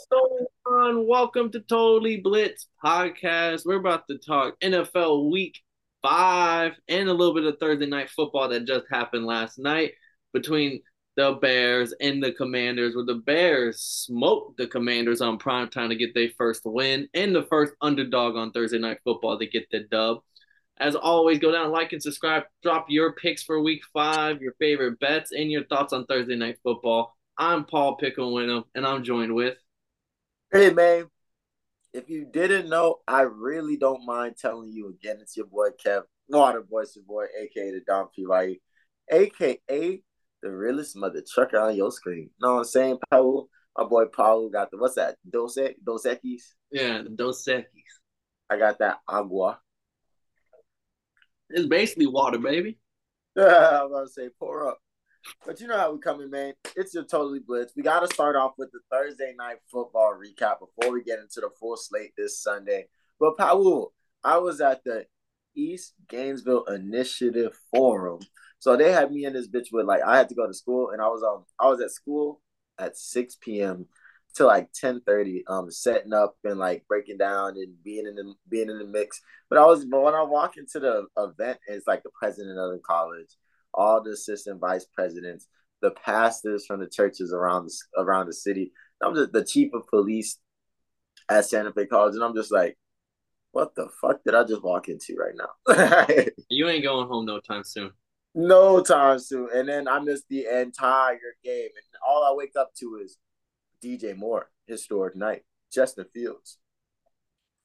What's going on? Welcome to Totally Blitz podcast. We're about to talk NFL Week Five and a little bit of Thursday night football that just happened last night between the Bears and the Commanders, where the Bears smoked the Commanders on prime time to get their first win and the first underdog on Thursday night football to get the dub. As always, go down, like, and subscribe. Drop your picks for Week Five, your favorite bets, and your thoughts on Thursday night football. I'm Paul Pickle and I'm joined with. Hey, man. If you didn't know, I really don't mind telling you again. It's your boy Kev. No other voice, your boy, aka the Don P. Aka the realest mother trucker on your screen. Know what I'm saying, Paul? My boy Paul got the what's that? Dos Dos Equis? Yeah, the Dos Equis. I got that agua. It's basically water, baby. I was about to say pour up. But you know how we coming, man. It's your totally blitz. We got to start off with the Thursday night football recap before we get into the full slate this Sunday. But Paul, I was at the East Gainesville Initiative Forum. So they had me in this bitch with like I had to go to school and I was um I was at school at 6 p.m. till like 10 30, um, setting up and like breaking down and being in the being in the mix. But I was but when I walk into the event, it's like the president of the college all the assistant vice presidents, the pastors from the churches around the, around the city. I'm just the chief of police at Santa Fe College, and I'm just like, what the fuck did I just walk into right now? you ain't going home no time soon. No time soon. And then I missed the entire game, and all I wake up to is DJ Moore, historic night. Justin Fields.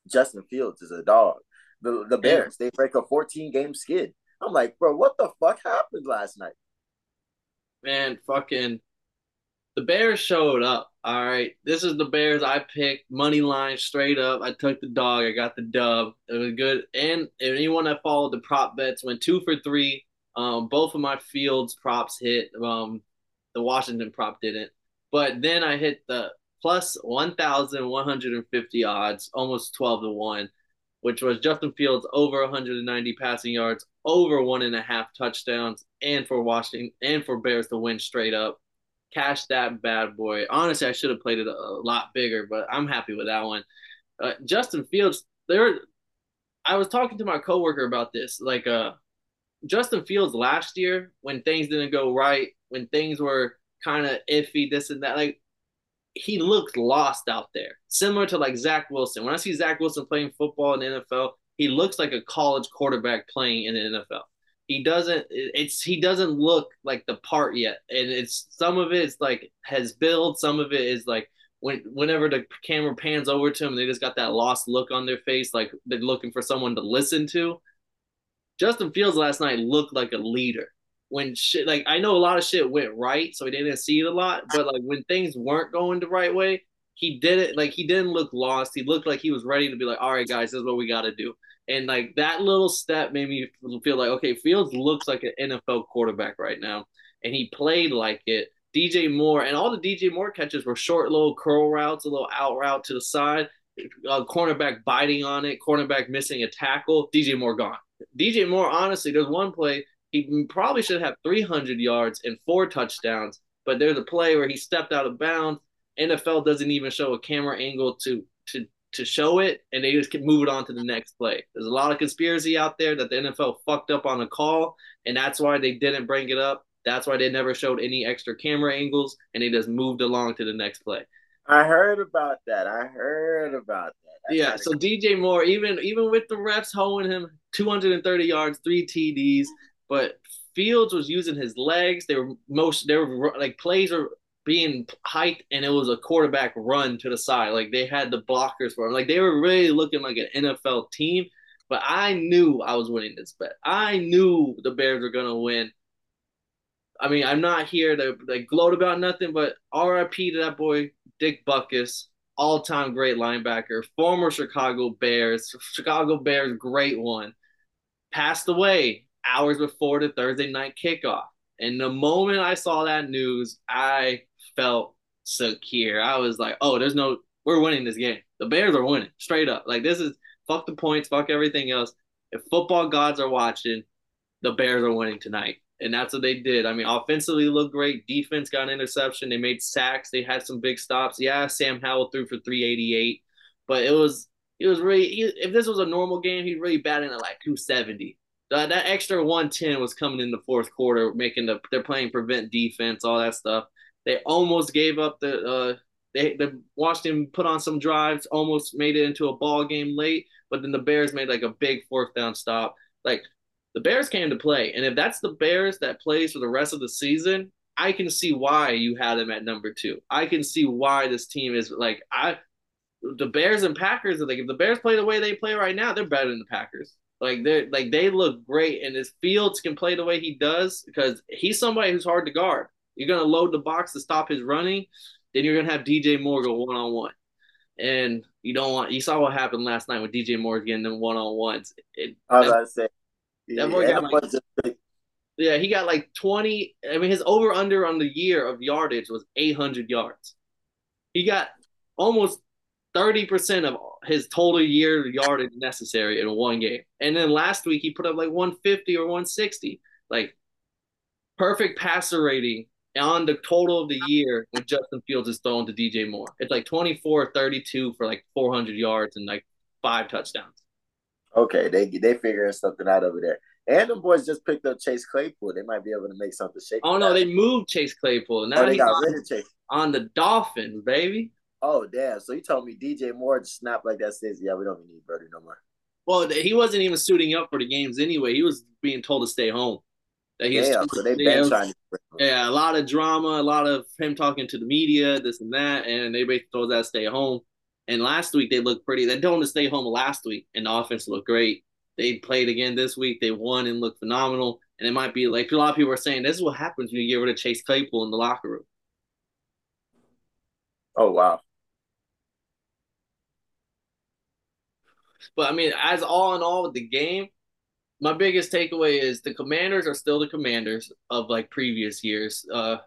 Justin Fields is a dog. The the Bears, they break a 14 game skid. I'm like, bro, what the fuck happened last night? Man, fucking the Bears showed up. All right. This is the Bears I picked. Money line straight up. I took the dog. I got the dub. It was good. And if anyone that followed the prop bets went two for three. Um, both of my fields props hit. Um, the Washington prop didn't. But then I hit the plus 1,150 odds, almost 12 to 1 which was Justin Fields over 190 passing yards, over one and a half touchdowns, and for Washington and for Bears to win straight up. Cash that bad boy. Honestly, I should have played it a lot bigger, but I'm happy with that one. Uh, Justin Fields, there. I was talking to my coworker about this. Like, uh, Justin Fields last year, when things didn't go right, when things were kind of iffy, this and that, like he looks lost out there, similar to like Zach Wilson. When I see Zach Wilson playing football in the NFL, he looks like a college quarterback playing in the NFL. He doesn't. It's he doesn't look like the part yet, and it's some of it's like has build, some of it is like when whenever the camera pans over to him, they just got that lost look on their face, like they're looking for someone to listen to. Justin Fields last night looked like a leader when shit like I know a lot of shit went right, so he didn't see it a lot. But like when things weren't going the right way, he did it like he didn't look lost. He looked like he was ready to be like, all right, guys, this is what we got to do. And like that little step made me feel like, okay, Fields looks like an NFL quarterback right now, and he played like it. DJ Moore and all the DJ Moore catches were short little curl routes, a little out route to the side, uh, cornerback biting on it, cornerback missing a tackle. DJ Moore gone. DJ Moore, honestly, there's one play he probably should have 300 yards and four touchdowns, but there's a play where he stepped out of bounds. NFL doesn't even show a camera angle to to to show it, and they just can move it on to the next play. There's a lot of conspiracy out there that the NFL fucked up on a call, and that's why they didn't bring it up. That's why they never showed any extra camera angles, and they just moved along to the next play. I heard about that. I heard about that. I yeah. So DJ Moore, even even with the refs holding him 230 yards, three TDs, but Fields was using his legs. They were most they were like plays are being hyped, and it was a quarterback run to the side. Like they had the blockers for him. Like they were really looking like an NFL team. But I knew I was winning this bet. I knew the Bears were gonna win. I mean, I'm not here to like gloat about nothing, but RIP to that boy Dick Butkus, all-time great linebacker, former Chicago Bears, Chicago Bears great one, passed away hours before the Thursday night kickoff. And the moment I saw that news, I felt secure. I was like, oh, there's no, we're winning this game. The Bears are winning straight up. Like, this is fuck the points, fuck everything else. If football gods are watching, the Bears are winning tonight. And that's what they did. I mean, offensively looked great. Defense got an interception. They made sacks. They had some big stops. Yeah, Sam Howell threw for 388, but it was it was really if this was a normal game, he'd really batting at like 270. That, that extra 110 was coming in the fourth quarter, making the they're playing prevent defense, all that stuff. They almost gave up the uh they, they watched him put on some drives, almost made it into a ball game late, but then the Bears made like a big fourth down stop. Like the Bears came to play. And if that's the Bears that plays for the rest of the season, I can see why you had them at number two. I can see why this team is like I the Bears and Packers are like if the Bears play the way they play right now, they're better than the Packers. Like they like they look great, and his Fields can play the way he does because he's somebody who's hard to guard. You're gonna load the box to stop his running, then you're gonna have DJ Moore go one on one, and you don't want. You saw what happened last night with DJ Moore getting them one on ones. I was about to say that boy got like, yeah, he got like 20. I mean, his over under on the year of yardage was 800 yards. He got almost 30% of his total year yardage necessary in one game. And then last week, he put up like 150 or 160. Like, perfect passer rating on the total of the year when Justin Fields is thrown to DJ Moore. It's like 24 32 for like 400 yards and like five touchdowns. Okay, they they figuring something out over there. And the boys just picked up Chase Claypool. They might be able to make something shake. Oh no, they moved Chase Claypool. Now oh, they got on, rid of Chase on the Dolphins, baby. Oh damn! So you told me DJ Moore just snapped like that says, yeah, we don't even need Birdie no more. Well, he wasn't even suiting up for the games anyway. He was being told to stay home. That he's yeah, so they've been trying to. Yeah, a lot of drama, a lot of him talking to the media, this and that, and they basically told that to stay home. And last week they looked pretty. They told him to stay home last week, and the offense looked great. They played again this week. They won and looked phenomenal. And it might be like a lot of people are saying this is what happens when you get rid of Chase Claypool in the locker room. Oh wow. But I mean, as all in all with the game, my biggest takeaway is the commanders are still the commanders of like previous years. Uh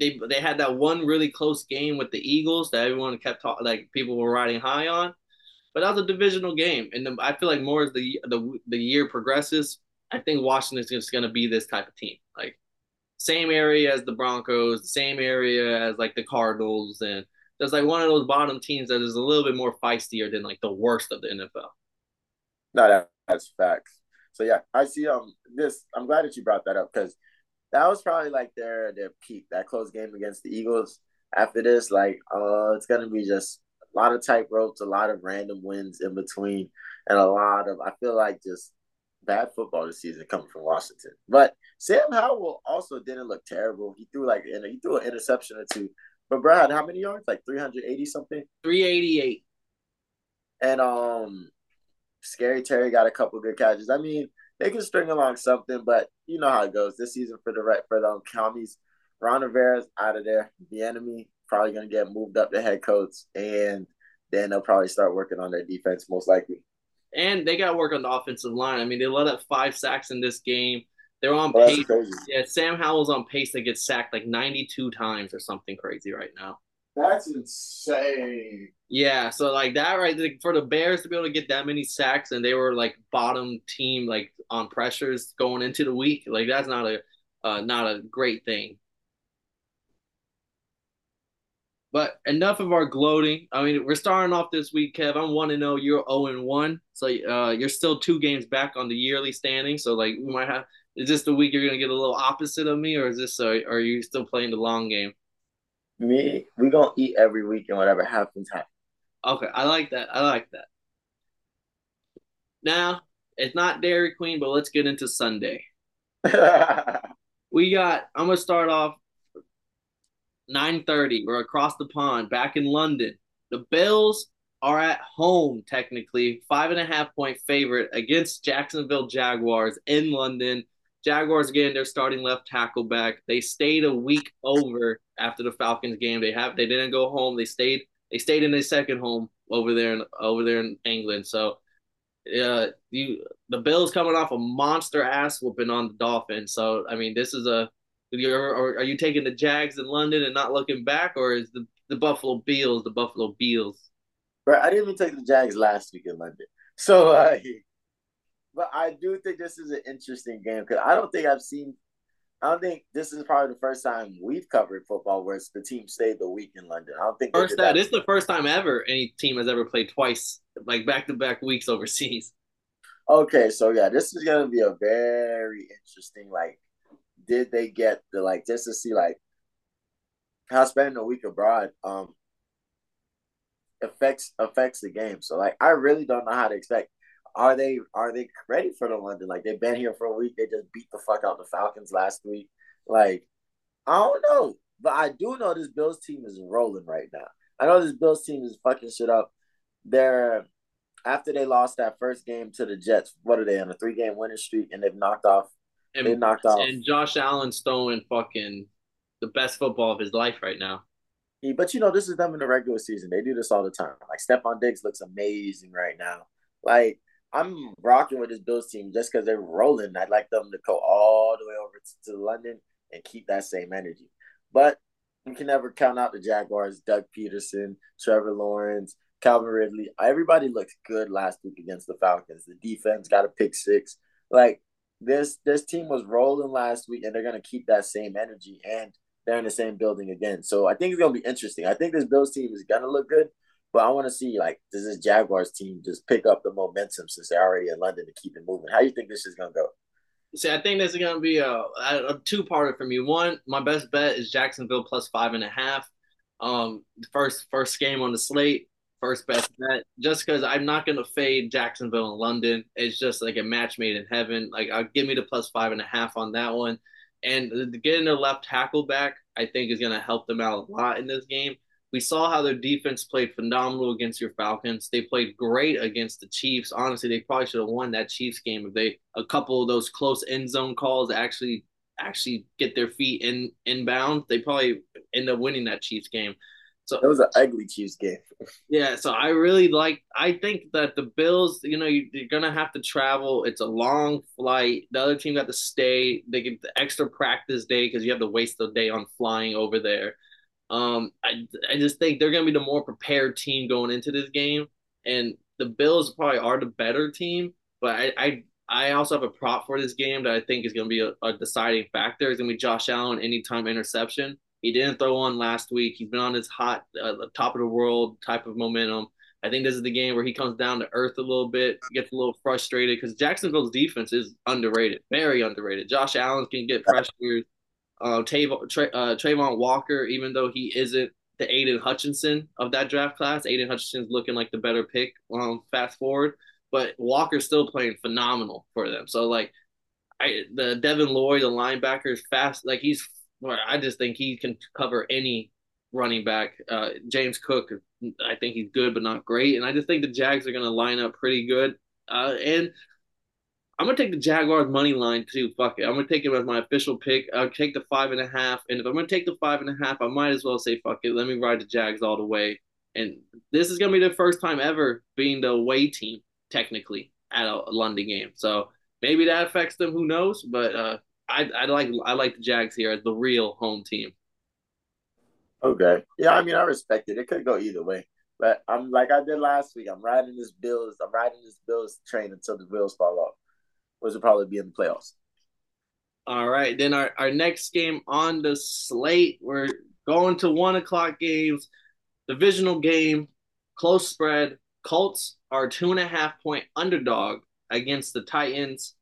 they they had that one really close game with the Eagles that everyone kept talking like people were riding high on. But that was a divisional game, and the, I feel like more as the the the year progresses, I think Washington is just going to be this type of team, like same area as the Broncos, the same area as like the Cardinals, and there's like one of those bottom teams that is a little bit more feistier than like the worst of the NFL. No, that, that's facts. So yeah, I see. Um, this I'm glad that you brought that up because that was probably like their their peak. That close game against the Eagles. After this, like, uh, it's gonna be just a lot of tight ropes, a lot of random wins in between, and a lot of I feel like just bad football this season coming from Washington. But Sam Howell also didn't look terrible. He threw like he threw an interception or two. But Brad, how many yards? Like 380 something? 388. And um Scary Terry got a couple good catches. I mean, they can string along something, but you know how it goes. This season for the right for the commies, Ron Rivera's out of there. Bieniemy probably to get moved up to head coach, and then they'll probably start working on their defense most likely. And they got to work on the offensive line. I mean, they let up five sacks in this game. They're on oh, pace. Yeah, Sam Howell's on pace to get sacked like 92 times or something crazy right now. That's insane. Yeah, so like that right for the Bears to be able to get that many sacks and they were like bottom team like on pressures going into the week, like that's not a uh, not a great thing. But enough of our gloating. I mean, we're starting off this week, Kev. I'm one to know you're 0 and 1. So uh, you're still two games back on the yearly standing. So like we might have is this the week you're gonna get a little opposite of me, or is this uh, are you still playing the long game? Me, we gonna eat every week and whatever happens, happens. Okay, I like that. I like that. Now, it's not Dairy Queen, but let's get into Sunday. we got I'm gonna start off 9:30. We're across the pond, back in London. The Bills are at home, technically, five and a half point favorite against Jacksonville Jaguars in London. Jaguars getting their starting left tackle back. They stayed a week over after the Falcons game. They have they didn't go home. They stayed they stayed in their second home over there in over there in England. So uh you the Bills coming off a monster ass whooping on the Dolphins. So I mean this is a or are you taking the Jags in London and not looking back, or is the, the Buffalo Bills the Buffalo Bills? Bro, I didn't even take the Jags last week in London. So uh, but I do think this is an interesting game because I don't think I've seen. I don't think this is probably the first time we've covered football where the team stayed the week in London. I don't think first that, this is the first time ever any team has ever played twice, like back to back weeks overseas. Okay, so yeah, this is gonna be a very interesting. Like, did they get the like just to see like how spending a week abroad um affects affects the game. So like, I really don't know how to expect are they are they ready for the London? Like they've been here for a week. They just beat the fuck out the Falcons last week. Like I don't know, but I do know this Bills team is rolling right now. I know this Bills team is fucking shit up. They're after they lost that first game to the Jets. What are they on a three game winning streak? And they've knocked off. And, they knocked off. And Josh Allen's throwing fucking the best football of his life right now. He, but you know, this is them in the regular season. They do this all the time. Like Stefon Diggs looks amazing right now. Like I'm rocking with this Bills team just because they're rolling. I'd like them to go all the way over to, to London and keep that same energy. But you can never count out the Jaguars, Doug Pederson, Trevor Lawrence, Calvin Ridley. Everybody looked good last week against the Falcons. The defense got a pick six. Like this this team was rolling last week and they're gonna keep that same energy and they're in the same building again. So I think it's gonna be interesting. I think this Bills team is gonna look good. But I want to see like does this Jaguars team just pick up the momentum since they're already in London to keep it moving? How do you think this is gonna go? See, I think this is gonna be a, a two parter for me. One, my best bet is Jacksonville plus five and a half. Um, first first game on the slate, first best bet. Just because I'm not gonna fade Jacksonville in London. It's just like a match made in heaven. Like, I'll give me the plus five and a half on that one. And getting their left tackle back, I think is gonna help them out a lot in this game. We saw how their defense played phenomenal against your Falcons. They played great against the Chiefs. Honestly, they probably should have won that Chiefs game if they a couple of those close end zone calls actually actually get their feet in inbound. They probably end up winning that Chiefs game. So it was an ugly Chiefs game. yeah, so I really like. I think that the Bills, you know, you, are gonna have to travel. It's a long flight. The other team got to stay. They get the extra practice day because you have to waste the day on flying over there. Um, I I just think they're going to be the more prepared team going into this game, and the Bills probably are the better team. But I I, I also have a prop for this game that I think is going to be a, a deciding factor. It's going to be Josh Allen anytime interception. He didn't throw one last week. He's been on this hot, uh, top of the world type of momentum. I think this is the game where he comes down to earth a little bit, gets a little frustrated because Jacksonville's defense is underrated, very underrated. Josh Allen can get pressures uh, Tav- Tra- uh, Travon Walker, even though he isn't the Aidan Hutchinson of that draft class, Aidan Hutchinson's looking like the better pick. Um, fast forward, but Walker's still playing phenomenal for them. So like, I the Devin Lloyd, the linebacker, is fast. Like he's, I just think he can cover any running back. Uh, James Cook, I think he's good but not great, and I just think the Jags are going to line up pretty good. Uh, and I'm gonna take the Jaguars money line too. Fuck it. I'm gonna take it as my official pick. I'll take the five and a half. And if I'm gonna take the five and a half, I might as well say fuck it. Let me ride the Jags all the way. And this is gonna be the first time ever being the away team, technically, at a London game. So maybe that affects them, who knows? But uh I I like I like the Jags here as the real home team. Okay. Yeah, I mean I respect it. It could go either way. But I'm like I did last week. I'm riding this Bills. I'm riding this Bills train until the wheels fall off which will probably be in the playoffs. All right. Then our, our next game on the slate, we're going to one o'clock games, divisional game, close spread. Colts are two and a half point underdog against the Titans.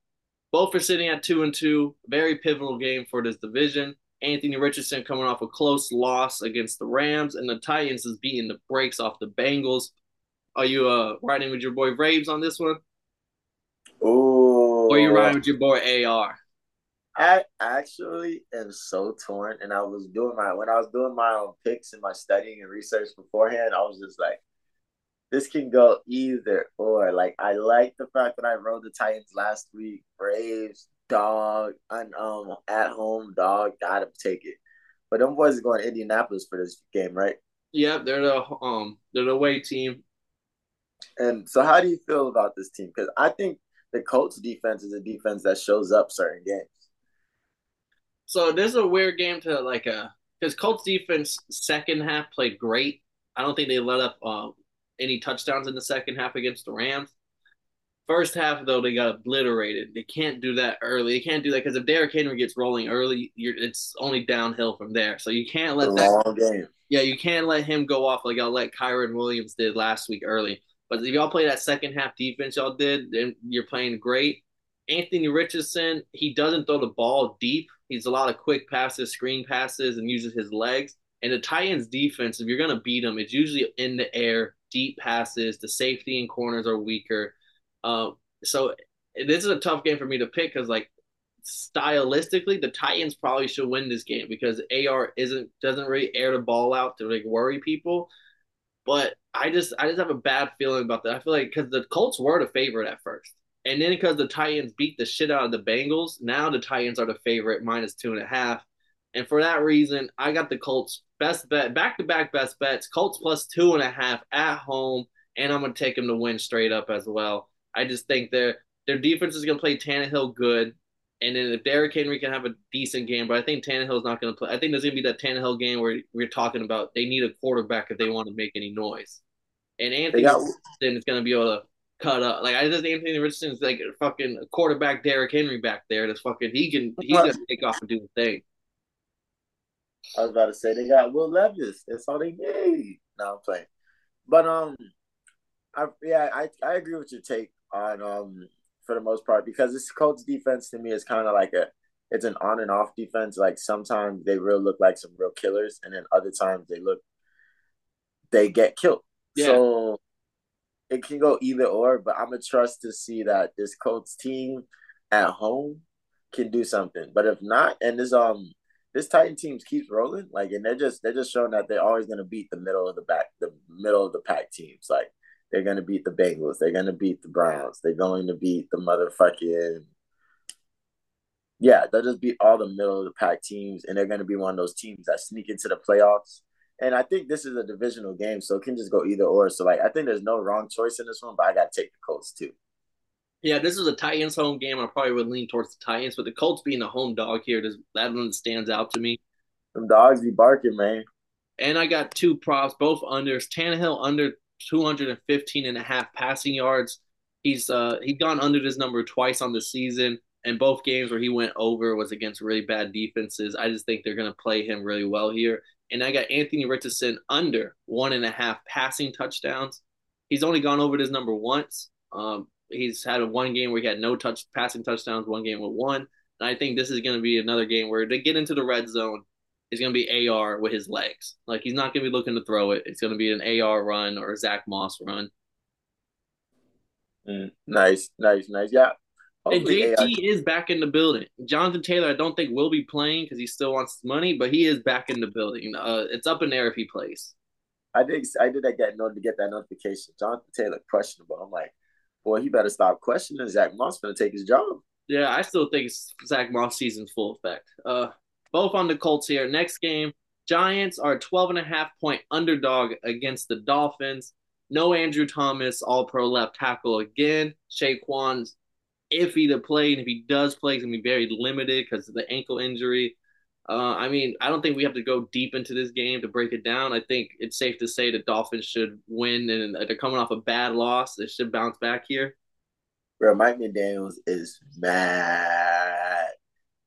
Both are sitting at two and two. Very pivotal game for this division. Anthony Richardson coming off a close loss against the Rams, and the Titans is beating the brakes off the Bengals. Are you uh riding with your boy Raves on this one? Oh, or you riding with your boy AR? I actually am so torn, and I was doing my when I was doing my own picks and my studying and research beforehand. I was just like, this can go either or. Like I like the fact that I rode the Titans last week. Braves dog, and um at home dog, gotta take it. But them boys are going to Indianapolis for this game, right? Yeah, they're the um they're the away team. And so, how do you feel about this team? Because I think the Colts defense is a defense that shows up certain games. So this is a weird game to like a uh, because Colts defense second half played great. I don't think they let up uh, any touchdowns in the second half against the Rams. First half though, they got obliterated. They can't do that early. They can't do that because if Derrick Henry gets rolling early, it's only downhill from there. So you can't let that long game. Yeah, you can't let him go off like I'll let Kyren Williams did last week early. But if y'all play that second half defense y'all did, then you're playing great. Anthony Richardson, he doesn't throw the ball deep. He's a lot of quick passes, screen passes, and uses his legs. And the Titans defense, if you're gonna beat them, it's usually in the air, deep passes. The safety and corners are weaker. Uh, so this is a tough game for me to pick because like stylistically, the Titans probably should win this game because AR isn't doesn't really air the ball out to like worry people. But I just I just have a bad feeling about that. I feel like because the Colts were the favorite at first, and then because the Titans beat the shit out of the Bengals, now the Titans are the favorite minus two and a half. And for that reason, I got the Colts best bet, back to back best bets. Colts plus two and a half at home, and I'm gonna take them to win straight up as well. I just think their their defense is gonna play Tannehill good. And then if Derrick Henry can have a decent game, but I think Tannehill's not going to play. I think there's going to be that Tannehill game where we're talking about they need a quarterback if they want to make any noise. And Anthony got, Richardson is going to be able to cut up. Like I just Anthony Richardson is like a fucking quarterback Derrick Henry back there. That's fucking he can he's gonna take off and do the thing. I was about to say they got Will Levis. That's all they need. No, I'm playing. But um I yeah, I, I agree with your take on um for the most part because this Colts defense to me is kind of like a it's an on and off defense. Like sometimes they real look like some real killers, and then other times they look they get killed. Yeah. So it can go either or, but I'm gonna trust to see that this Colts team at home can do something. But if not, and this um this Titan teams keeps rolling, like and they're just they're just showing that they're always gonna beat the middle of the back the middle of the pack teams. Like they're gonna beat the Bengals. They're gonna beat the Browns. They're going to beat the motherfucking yeah. They'll just beat all the middle of the pack teams, and they're gonna be one of those teams that sneak into the playoffs. And I think this is a divisional game, so it can just go either or. So like, I think there's no wrong choice in this one, but I got to take the Colts too. Yeah, this is a Titans home game. I probably would lean towards the Titans, but the Colts being the home dog here, does that one stands out to me. Them dogs be barking, man. And I got two props, both unders. Tannehill under 215 and a half passing yards. He's uh he's gone under this number twice on the season, and both games where he went over was against really bad defenses. I just think they're gonna play him really well here. And I got Anthony Richardson under one and a half passing touchdowns. He's only gone over this number once. Um, he's had a one game where he had no touch passing touchdowns, one game with one. And I think this is going to be another game where they get into the red zone is going to be AR with his legs. Like he's not going to be looking to throw it. It's going to be an AR run or a Zach Moss run. Mm, nice, nice, nice. Yeah. Hopefully and JT is back in the building. Jonathan Taylor, I don't think will be playing because he still wants his money, but he is back in the building. Uh, it's up in there if he plays. I did. I did that get note to get that notification. Jonathan Taylor questionable. I'm like, boy, he better stop questioning. Zach Moss going to take his job. Yeah, I still think it's Zach Moss season full effect. Uh, both on the Colts here. Next game, Giants are 12 and a half point underdog against the Dolphins. No Andrew Thomas, all pro left tackle again. Saquon's iffy to play, and if he does play, he's gonna be very limited because of the ankle injury. Uh, I mean, I don't think we have to go deep into this game to break it down. I think it's safe to say the Dolphins should win, and they're coming off a bad loss. They should bounce back here. Bro, Mike McDaniels is mad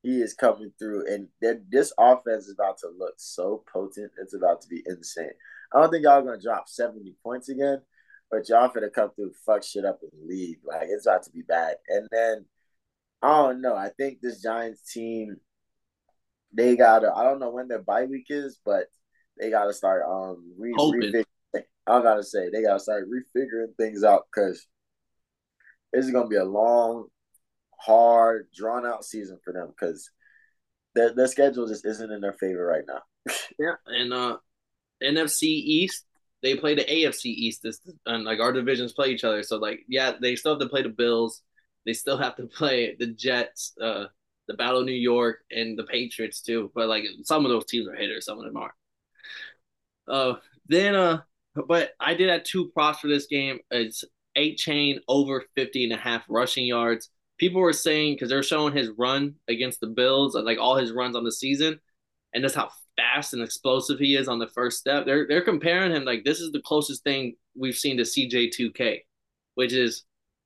he is coming through, and this offense is about to look so potent. It's about to be insane. I don't think y'all gonna drop seventy points again, but y'all gonna come through, fuck shit up in the league. Like it's about to be bad. And then I don't know. I think this Giants team, they gotta. I don't know when their bye week is, but they gotta start um re- I gotta say they gotta start refiguring things out because this is gonna be a long hard, drawn out season for them because their their schedule just isn't in their favor right now. yeah, and uh, NFC East they play the AFC East this and like our divisions play each other. So like yeah, they still have to play the Bills. They still have to play the Jets, uh, the Battle of New York, and the Patriots too. But like some of those teams are hitters, some of them aren't. Uh, then uh, but I did have two props for this game. It's Achane over 50 and a half rushing yards people were saying because they're showing his run against the Bills, like all his runs on the season, and that's how fast and explosive he is on the first step. They're they're comparing him like this is the closest thing we've seen to CJ2K, which is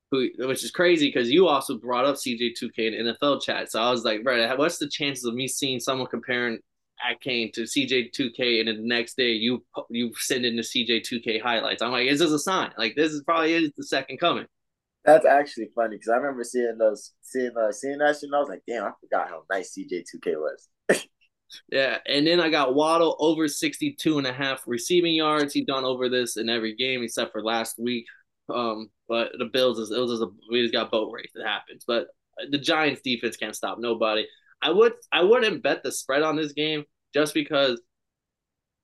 who which is crazy because you also brought up CJ2K in NFL chat. So I was like, right, what's the chances of me seeing someone comparing Achane to CJ2K and then the next day you you send in the CJ2K highlights? I'm like, is this a sign? Like this is probably is the second coming. That's actually funny because I remember seeing those, seeing uh, seeing that shit, and I was like, damn, I forgot how nice CJ2K was. yeah, and then I got Waddle over 62 and a half receiving yards. He's done over this in every game except for last week. Um, but the Bills is it was just a we just got boat race. It happens. But the Giants defense can't stop nobody. I would I wouldn't bet the spread on this game just because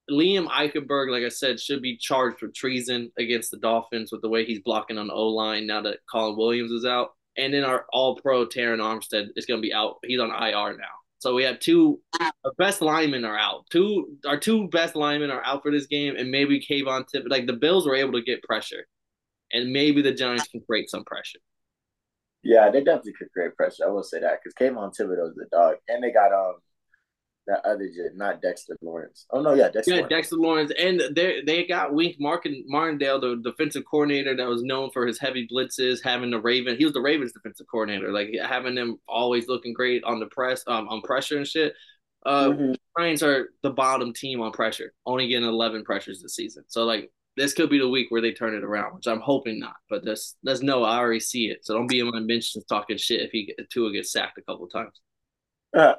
Liam Eichenberg, like I said, should be charged for treason against the Dolphins with the way he's blocking on the O line now that Connor Williams is out. And then our all pro Terron Armstead is going to be out. He's on IR now. So we have two, our best linemen are out. Two, our two best linemen are out for this game, and maybe Kayvon Tip. Like the Bills were able to get pressure and maybe the Giants can create some pressure. Yeah, they definitely could create pressure. I will say that because Kayvon Thibodeaux's the dog, and they got um that other jet, not Dexter Lawrence. Oh no, yeah, Dexter. Yeah, Lawrence. Dexter Lawrence, and they they got Wink Martin Martindale, the defensive coordinator that was known for his heavy blitzes, having the Raven. He was the Ravens defensive coordinator, like having them always looking great on the press, um, on pressure and shit. Uh, mm-hmm. Giants are the bottom team on pressure, only getting eleven pressures this season. So like this could be the week where they turn it around, which I'm hoping not. But there's there's no, I already see it. So don't be in my mentions talking shit if he Tua gets sacked a couple times. Uh,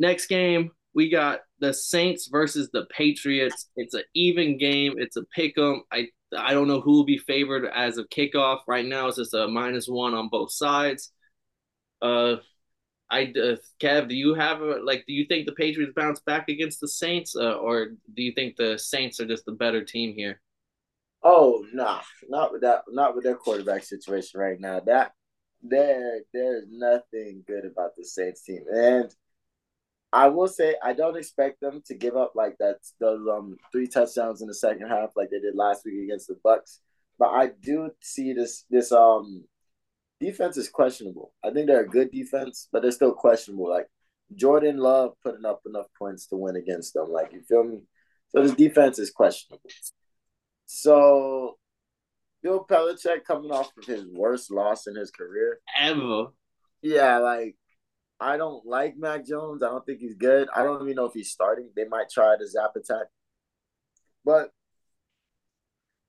Next game, we got the Saints versus the Patriots. It's an even game. It's a pick 'em. I I don't know who will be favored as a kickoff. Right now, it's just a minus one on both sides. Uh, I uh, Kev, do you have a, like? Do you think the Patriots bounce back against the Saints, uh, or do you think the Saints are just the better team here? Oh no, nah, not with that, not with their quarterback situation right now. That there, there's nothing good about the Saints team, and I will say I don't expect them to give up like that. Those um three touchdowns in the second half, like they did last week against the Bucs. But I do see this this um defense is questionable. I think they're a good defense, but they're still questionable. Like Jordan Love putting up enough points to win against them. Like you feel me? So this defense is questionable. So Bill Belichick coming off of his worst loss in his career ever. Yeah, like I don't like Mac Jones. I don't think he's good. I don't even know if he's starting. They might try the zap attack, but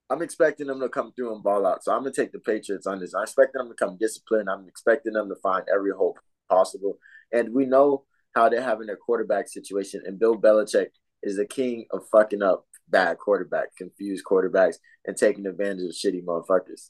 I'm expecting them to come through and ball out. So I'm gonna take the Patriots on this. I expect them to come disciplined. I'm expecting them to find every hope possible. And we know how they're having their quarterback situation. And Bill Belichick is the king of fucking up bad quarterbacks, confused quarterbacks, and taking advantage of shitty motherfuckers.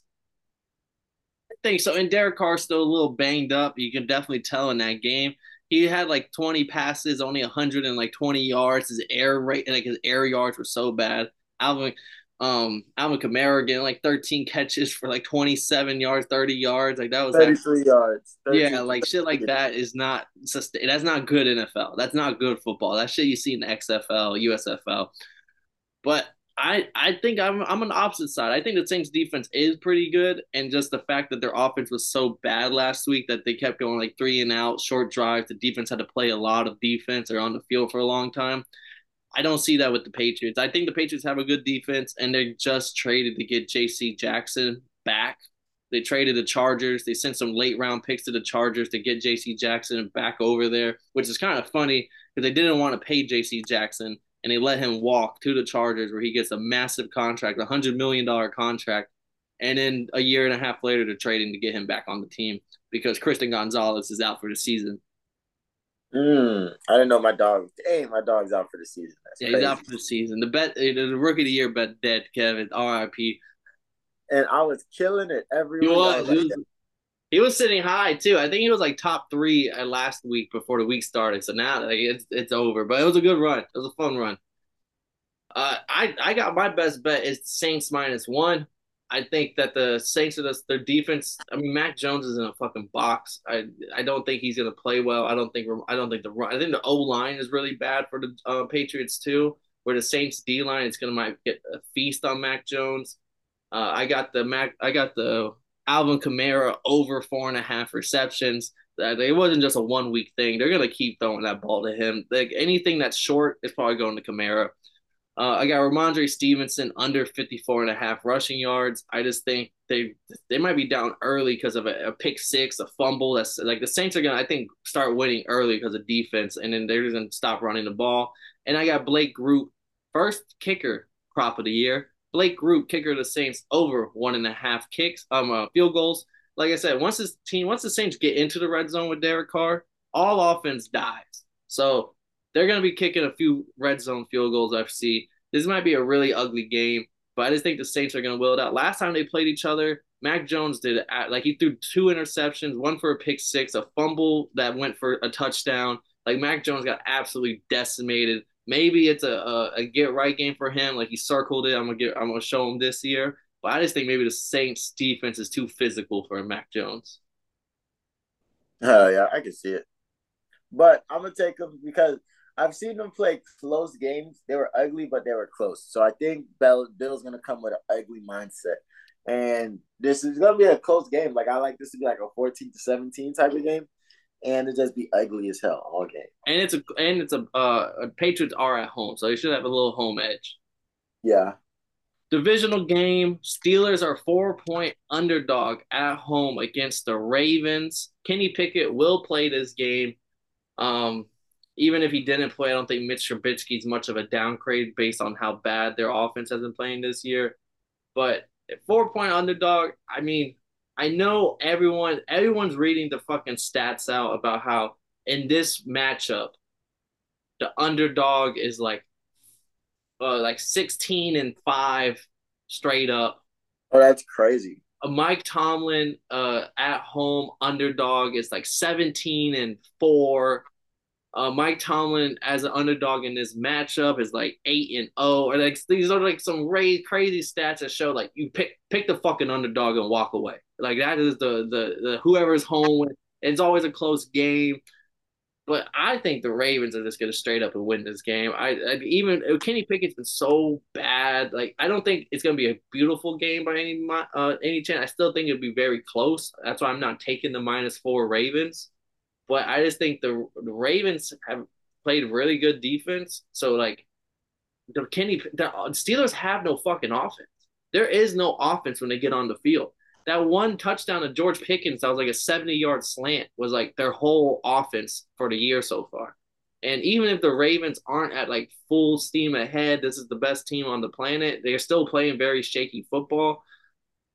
I think so. And Derek Carr's still a little banged up. You can definitely tell in that game. He had like 20 passes, only 100 and like 20 yards. His air rate, like his air yards were so bad. Alvin um, Alvin Kamara getting like 13 catches for like 27 yards, 30 yards. Like that was 33 that, yards. yeah, like shit like that is not that's not good NFL. That's not good football. That shit you see in the XFL, USFL. But I I think I'm I'm on the opposite side. I think the Saints defense is pretty good, and just the fact that their offense was so bad last week that they kept going like three and out, short drives. The defense had to play a lot of defense. They're on the field for a long time. I don't see that with the Patriots. I think the Patriots have a good defense, and they just traded to get J.C. Jackson back. They traded the Chargers. They sent some late round picks to the Chargers to get J.C. Jackson back over there, which is kind of funny because they didn't want to pay J.C. Jackson, and they let him walk to the Chargers, where he gets a massive contract, a hundred million dollar contract, and then a year and a half later, they're trading to get him back on the team because Christian Gonzalez is out for the season. Mm, I didn't know my dog. Hey, my dog's out for the season. Yeah, he's out for the season. The bet, the rookie of the year bet dead. Kevin, R.I.P. And I was killing it every. He was. He was, he was sitting high too. I think he was like top three at last week before the week started. So now like, it's it's over. But it was a good run. It was a fun run. Uh, I I got my best bet is Saints minus one. I think that the Saints are their defense. I mean, Mac Jones is in a fucking box. I I don't think he's gonna play well. I don't think I don't think the run. I think the O line is really bad for the uh, Patriots too. Where the Saints D line is gonna might get a feast on Mac Jones. Uh, I got the Mac. I got the Alvin Kamara over four and a half receptions. That it wasn't just a one week thing. They're gonna keep throwing that ball to him. Like anything that's short is probably going to Kamara. Uh, I got Rhamondre Stevenson under 54 and a half rushing yards. I just think they they might be down early because of a, a, pick six, a fumble. That's like the Saints are gonna, I think, start winning early because of defense, and then they're gonna stop running the ball. And I got Blake Grupe, first kicker crop of the year. Blake Grupe, kicker of the Saints, over one and a half kicks, um, uh, field goals. Like I said, once this team, once the Saints get into the red zone with Derek Carr, all offense dies. So they're going to be kicking a few red zone field goals. I see. This might be a really ugly game, but I just think the Saints are going to will it out. Last time they played each other, Mac Jones did. Like he threw two interceptions, one for a pick six, a fumble that went for a touchdown. Like Mac Jones got absolutely decimated. Maybe it's a, a, a get right game for him. Like he circled it. I'm gonna get. I'm gonna show him this year. But I just think maybe the Saints defense is too physical for Mac Jones. Oh yeah, I can see it. But I'm gonna take him because I've seen them play close games. They were ugly, but they were close. So I think Bell Bill's gonna come with an ugly mindset. And this is gonna be a close game. Like I like this to be like a 14 to 17 type of game. And it just be ugly as hell all game. And it's a and it's a uh Patriots are at home, so they should have a little home edge. Yeah. Divisional game. Steelers are four point underdog at home against the Ravens. Kenny Pickett will play this game. Um, even if he didn't play, I don't think Mitch Trubisky is much of a downgrade based on how bad their offense has been playing this year. But four point underdog, I mean, I know everyone everyone's reading the fucking stats out about how in this matchup the underdog is like uh, like 16 and 5 straight up. Oh, that's crazy. A Mike Tomlin uh, at home underdog is like 17 and 4. Uh, Mike Tomlin as an underdog in this matchup is like eight and zero, or like these are like some crazy crazy stats that show like you pick pick the fucking underdog and walk away. Like that is the the the whoever's home. It's always a close game, but I think the Ravens are just gonna straight up and win this game. I, I even Kenny Pickett's been so bad. Like I don't think it's gonna be a beautiful game by any uh, any chance. I still think it'll be very close. That's why I'm not taking the minus four Ravens. But I just think the, the Ravens have played really good defense. So like the Kenny the Steelers have no fucking offense. There is no offense when they get on the field. That one touchdown of George Pickens that was like a 70 yard slant was like their whole offense for the year so far. And even if the Ravens aren't at like full steam ahead, this is the best team on the planet. They're still playing very shaky football.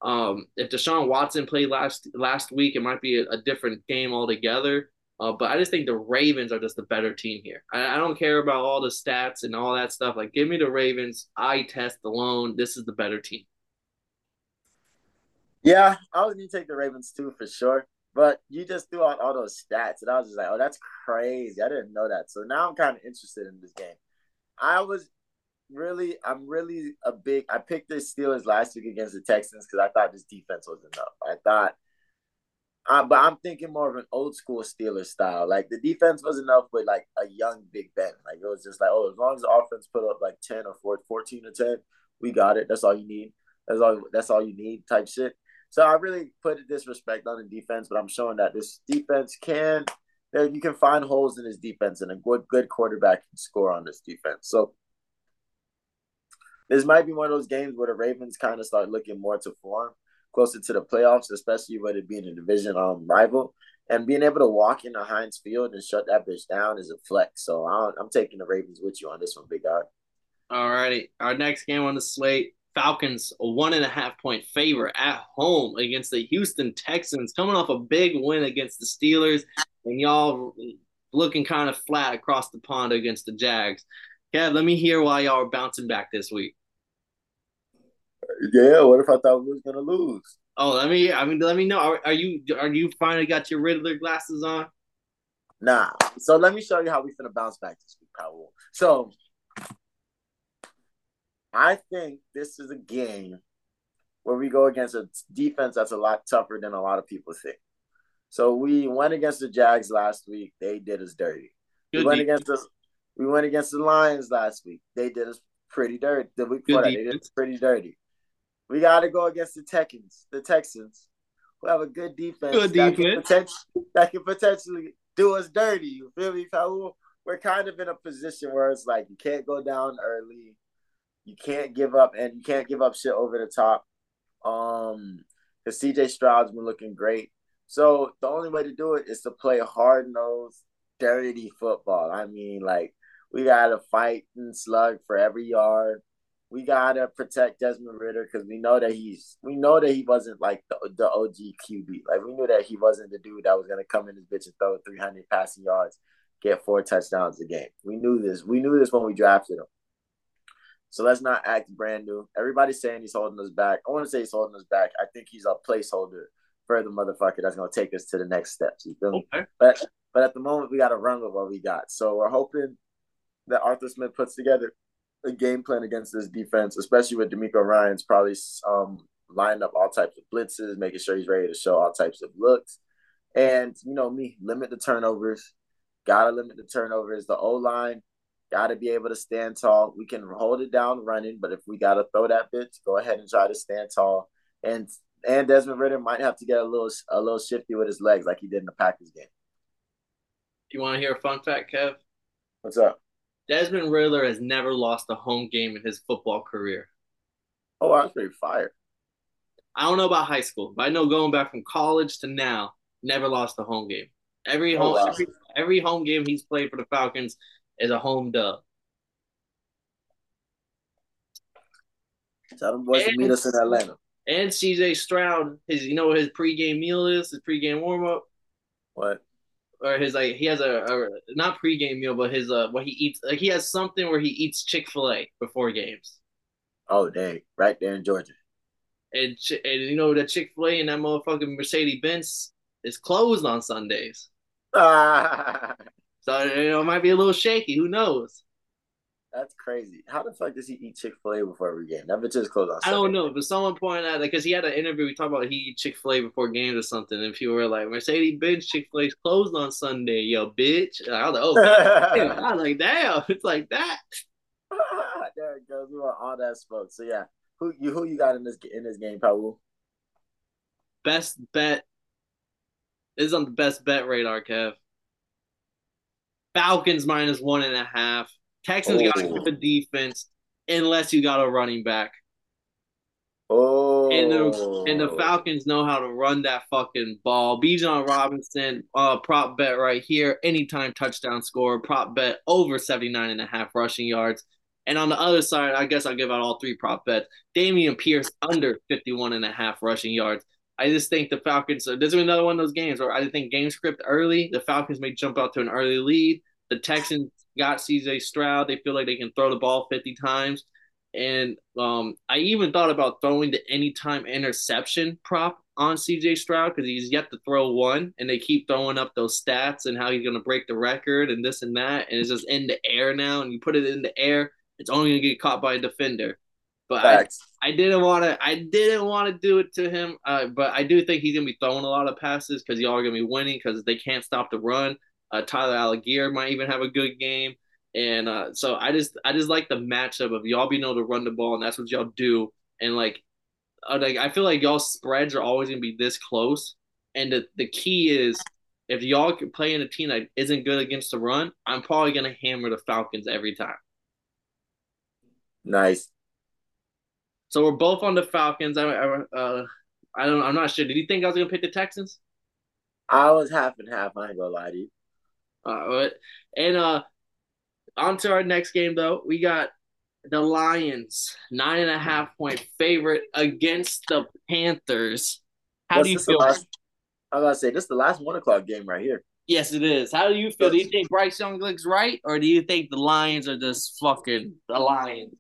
Um, if Deshaun Watson played last last week, it might be a, a different game altogether. Uh, but I just think the Ravens are just the better team here. I, I, don't care about all the stats and all that stuff. Like, give me the Ravens. I test alone. This is the better team. Yeah, I was gonna take the Ravens too for sure. But you just threw out all those stats, and I was just like, "Oh, that's crazy! I didn't know that." So now I'm kind of interested in this game. I was really, I'm really a big. I picked the Steelers last week against the Texans because I thought this defense was enough. I thought uh, but I'm thinking more of an old school Steelers style. Like the defense was enough with like a young Big Ben. Like it was just like, oh, as long as the offense put up like 10 or 14 or 10, we got it. That's all you need. That's all that's all you need type shit. So I really put disrespect on the defense, but I'm showing that this defense can that you can find holes in his defense and a good good quarterback can score on this defense. So this might be one of those games where the Ravens kind of start looking more to form closer to the playoffs, especially with it being a division um, rival. And being able to walk into Heinz Field and shut that bitch down is a flex. So i am taking the Ravens with you on this one, Big Dog. All righty. Our next game on the slate Falcons, a one and a half point favor at home against the Houston Texans, coming off a big win against the Steelers, and y'all looking kind of flat across the pond against the Jags. Kev, let me hear why y'all are bouncing back this week. Yeah, what if I thought we was gonna lose? Oh, let me. I mean, let me know. Are, are you are you finally got your Riddler glasses on? Nah. So let me show you how we finna bounce back this week, Powell. So I think this is a game where we go against a defense that's a lot tougher than a lot of people think. So we went against the Jags last week. They did us dirty. Good we went defense. against us. We went against the Lions last week. They did us pretty dirty. The week before that, they did us pretty dirty. We got to go against the Texans, the Texans, who have a good defense. Good defense. That can, that can potentially do us dirty. You feel me, Paul? We're kind of in a position where it's like you can't go down early. You can't give up, and you can't give up shit over the top. Um, because CJ Stroud's been looking great. So the only way to do it is to play hard nosed, dirty football. I mean, like we gotta fight and slug for every yard. We gotta protect Desmond Ridder because we know that he's we know that he wasn't like the, the OG QB. Like we knew that he wasn't the dude that was gonna come in this bitch and throw 300 passing yards, get four touchdowns a game. We knew this. We knew this when we drafted him. So let's not act brand new. Everybody's saying he's holding us back. I want to say he's holding us back. I think he's a placeholder for the motherfucker that's gonna take us to the next steps. You feel me? Okay. But but at the moment we gotta run with what we got. So we're hoping that Arthur Smith puts together a game plan against this defense, especially with DeMeco Ryans probably um lining up all types of blitzes, making sure he's ready to show all types of looks. And you know me, limit the turnovers. Gotta limit the turnovers. The O line Got to be able to stand tall. We can hold it down running, but if we got to throw that bitch, go ahead and try to stand tall. And and Desmond Ridder might have to get a little a little shifty with his legs, like he did in the Packers game. You want to hear a fun fact, Kev? What's up? Desmond Ridder has never lost a home game in his football career. Oh, I was pretty fired. I don't know about high school, but I know going back from college to now, never lost a home game. Every oh, home wow. every, every home game he's played for the Falcons, is a home dub. Tell them boys and, to meet us in Atlanta. And CJ Stroud, his you know what his pregame meal is, his pregame warm up. What? Or his like he has a, a not pregame meal, but his uh what he eats like he has something where he eats Chick Fil A before games. Oh dang! Right there in Georgia. And, and you know that Chick Fil A and that motherfucking Mercedes Benz is closed on Sundays. So you know, it might be a little shaky. Who knows? That's crazy. How the fuck does he eat Chick Fil A before every game? That bitch is closed on. I don't know, but someone pointed out that because he had an interview. We talked about he eat Chick Fil A before games or something, and people were like, "Mercedes Benz Chick Fil A's closed on Sunday, yo, bitch." And I was like, "Oh, I was like, damn, it's like that." there it goes. We want all that smoke. So yeah, who you who you got in this in this game, Paul? Best bet. This is on the best bet radar, Kev. Falcons minus one and a half. Texans oh. got to keep a defense unless you got a running back. Oh. And the and the Falcons know how to run that fucking ball. Bijan Robinson, uh, prop bet right here. Anytime touchdown score, prop bet over 79 and a half rushing yards. And on the other side, I guess I'll give out all three prop bets. Dameon Pierce under 51 and a half rushing yards. I just think the Falcons, this is another one of those games where I think game script early, the Falcons may jump out to an early lead. The Texans got CJ Stroud. They feel like they can throw the ball 50 times. And um, I even thought about throwing the anytime interception prop on CJ Stroud because he's yet to throw one, and they keep throwing up those stats and how he's going to break the record and this and that, and it's just in the air now. And you put it in the air, it's only going to get caught by a defender. But I, I didn't want to. I didn't want to do it to him. Uh, but I do think he's going to be throwing a lot of passes because y'all are going to be winning because they can't stop the run. Uh, Tyler Allgeier might even have a good game. And uh, so I just I just like the matchup of y'all being able to run the ball, and that's what y'all do. And like, uh, like I feel like y'all spreads are always gonna be this close. And the, the key is if y'all can play in a team that isn't good against the run, I'm probably gonna hammer the Falcons every time. Nice. So we're both on the Falcons. I, I, uh, I don't. I'm not sure. Did you think I was gonna pick the Texans? I was half and half. I ain't gonna lie to you. Uh, and uh, on to our next game though. We got the Lions nine and a half point favorite against the Panthers. How What's do you feel? Last, I was gonna say this is the last one o'clock game right here. Yes, it is. How do you feel? Do you think Bryce Young looks right, or do you think the Lions are just fucking the Lions?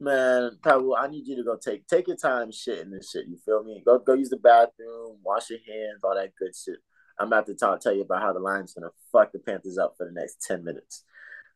Man, Pablo, I need you to go take take your time shitting this shit. You feel me? Go go use the bathroom, wash your hands, all that good shit. I'm about to talk, tell you about how the Lions gonna fuck the Panthers up for the next ten minutes.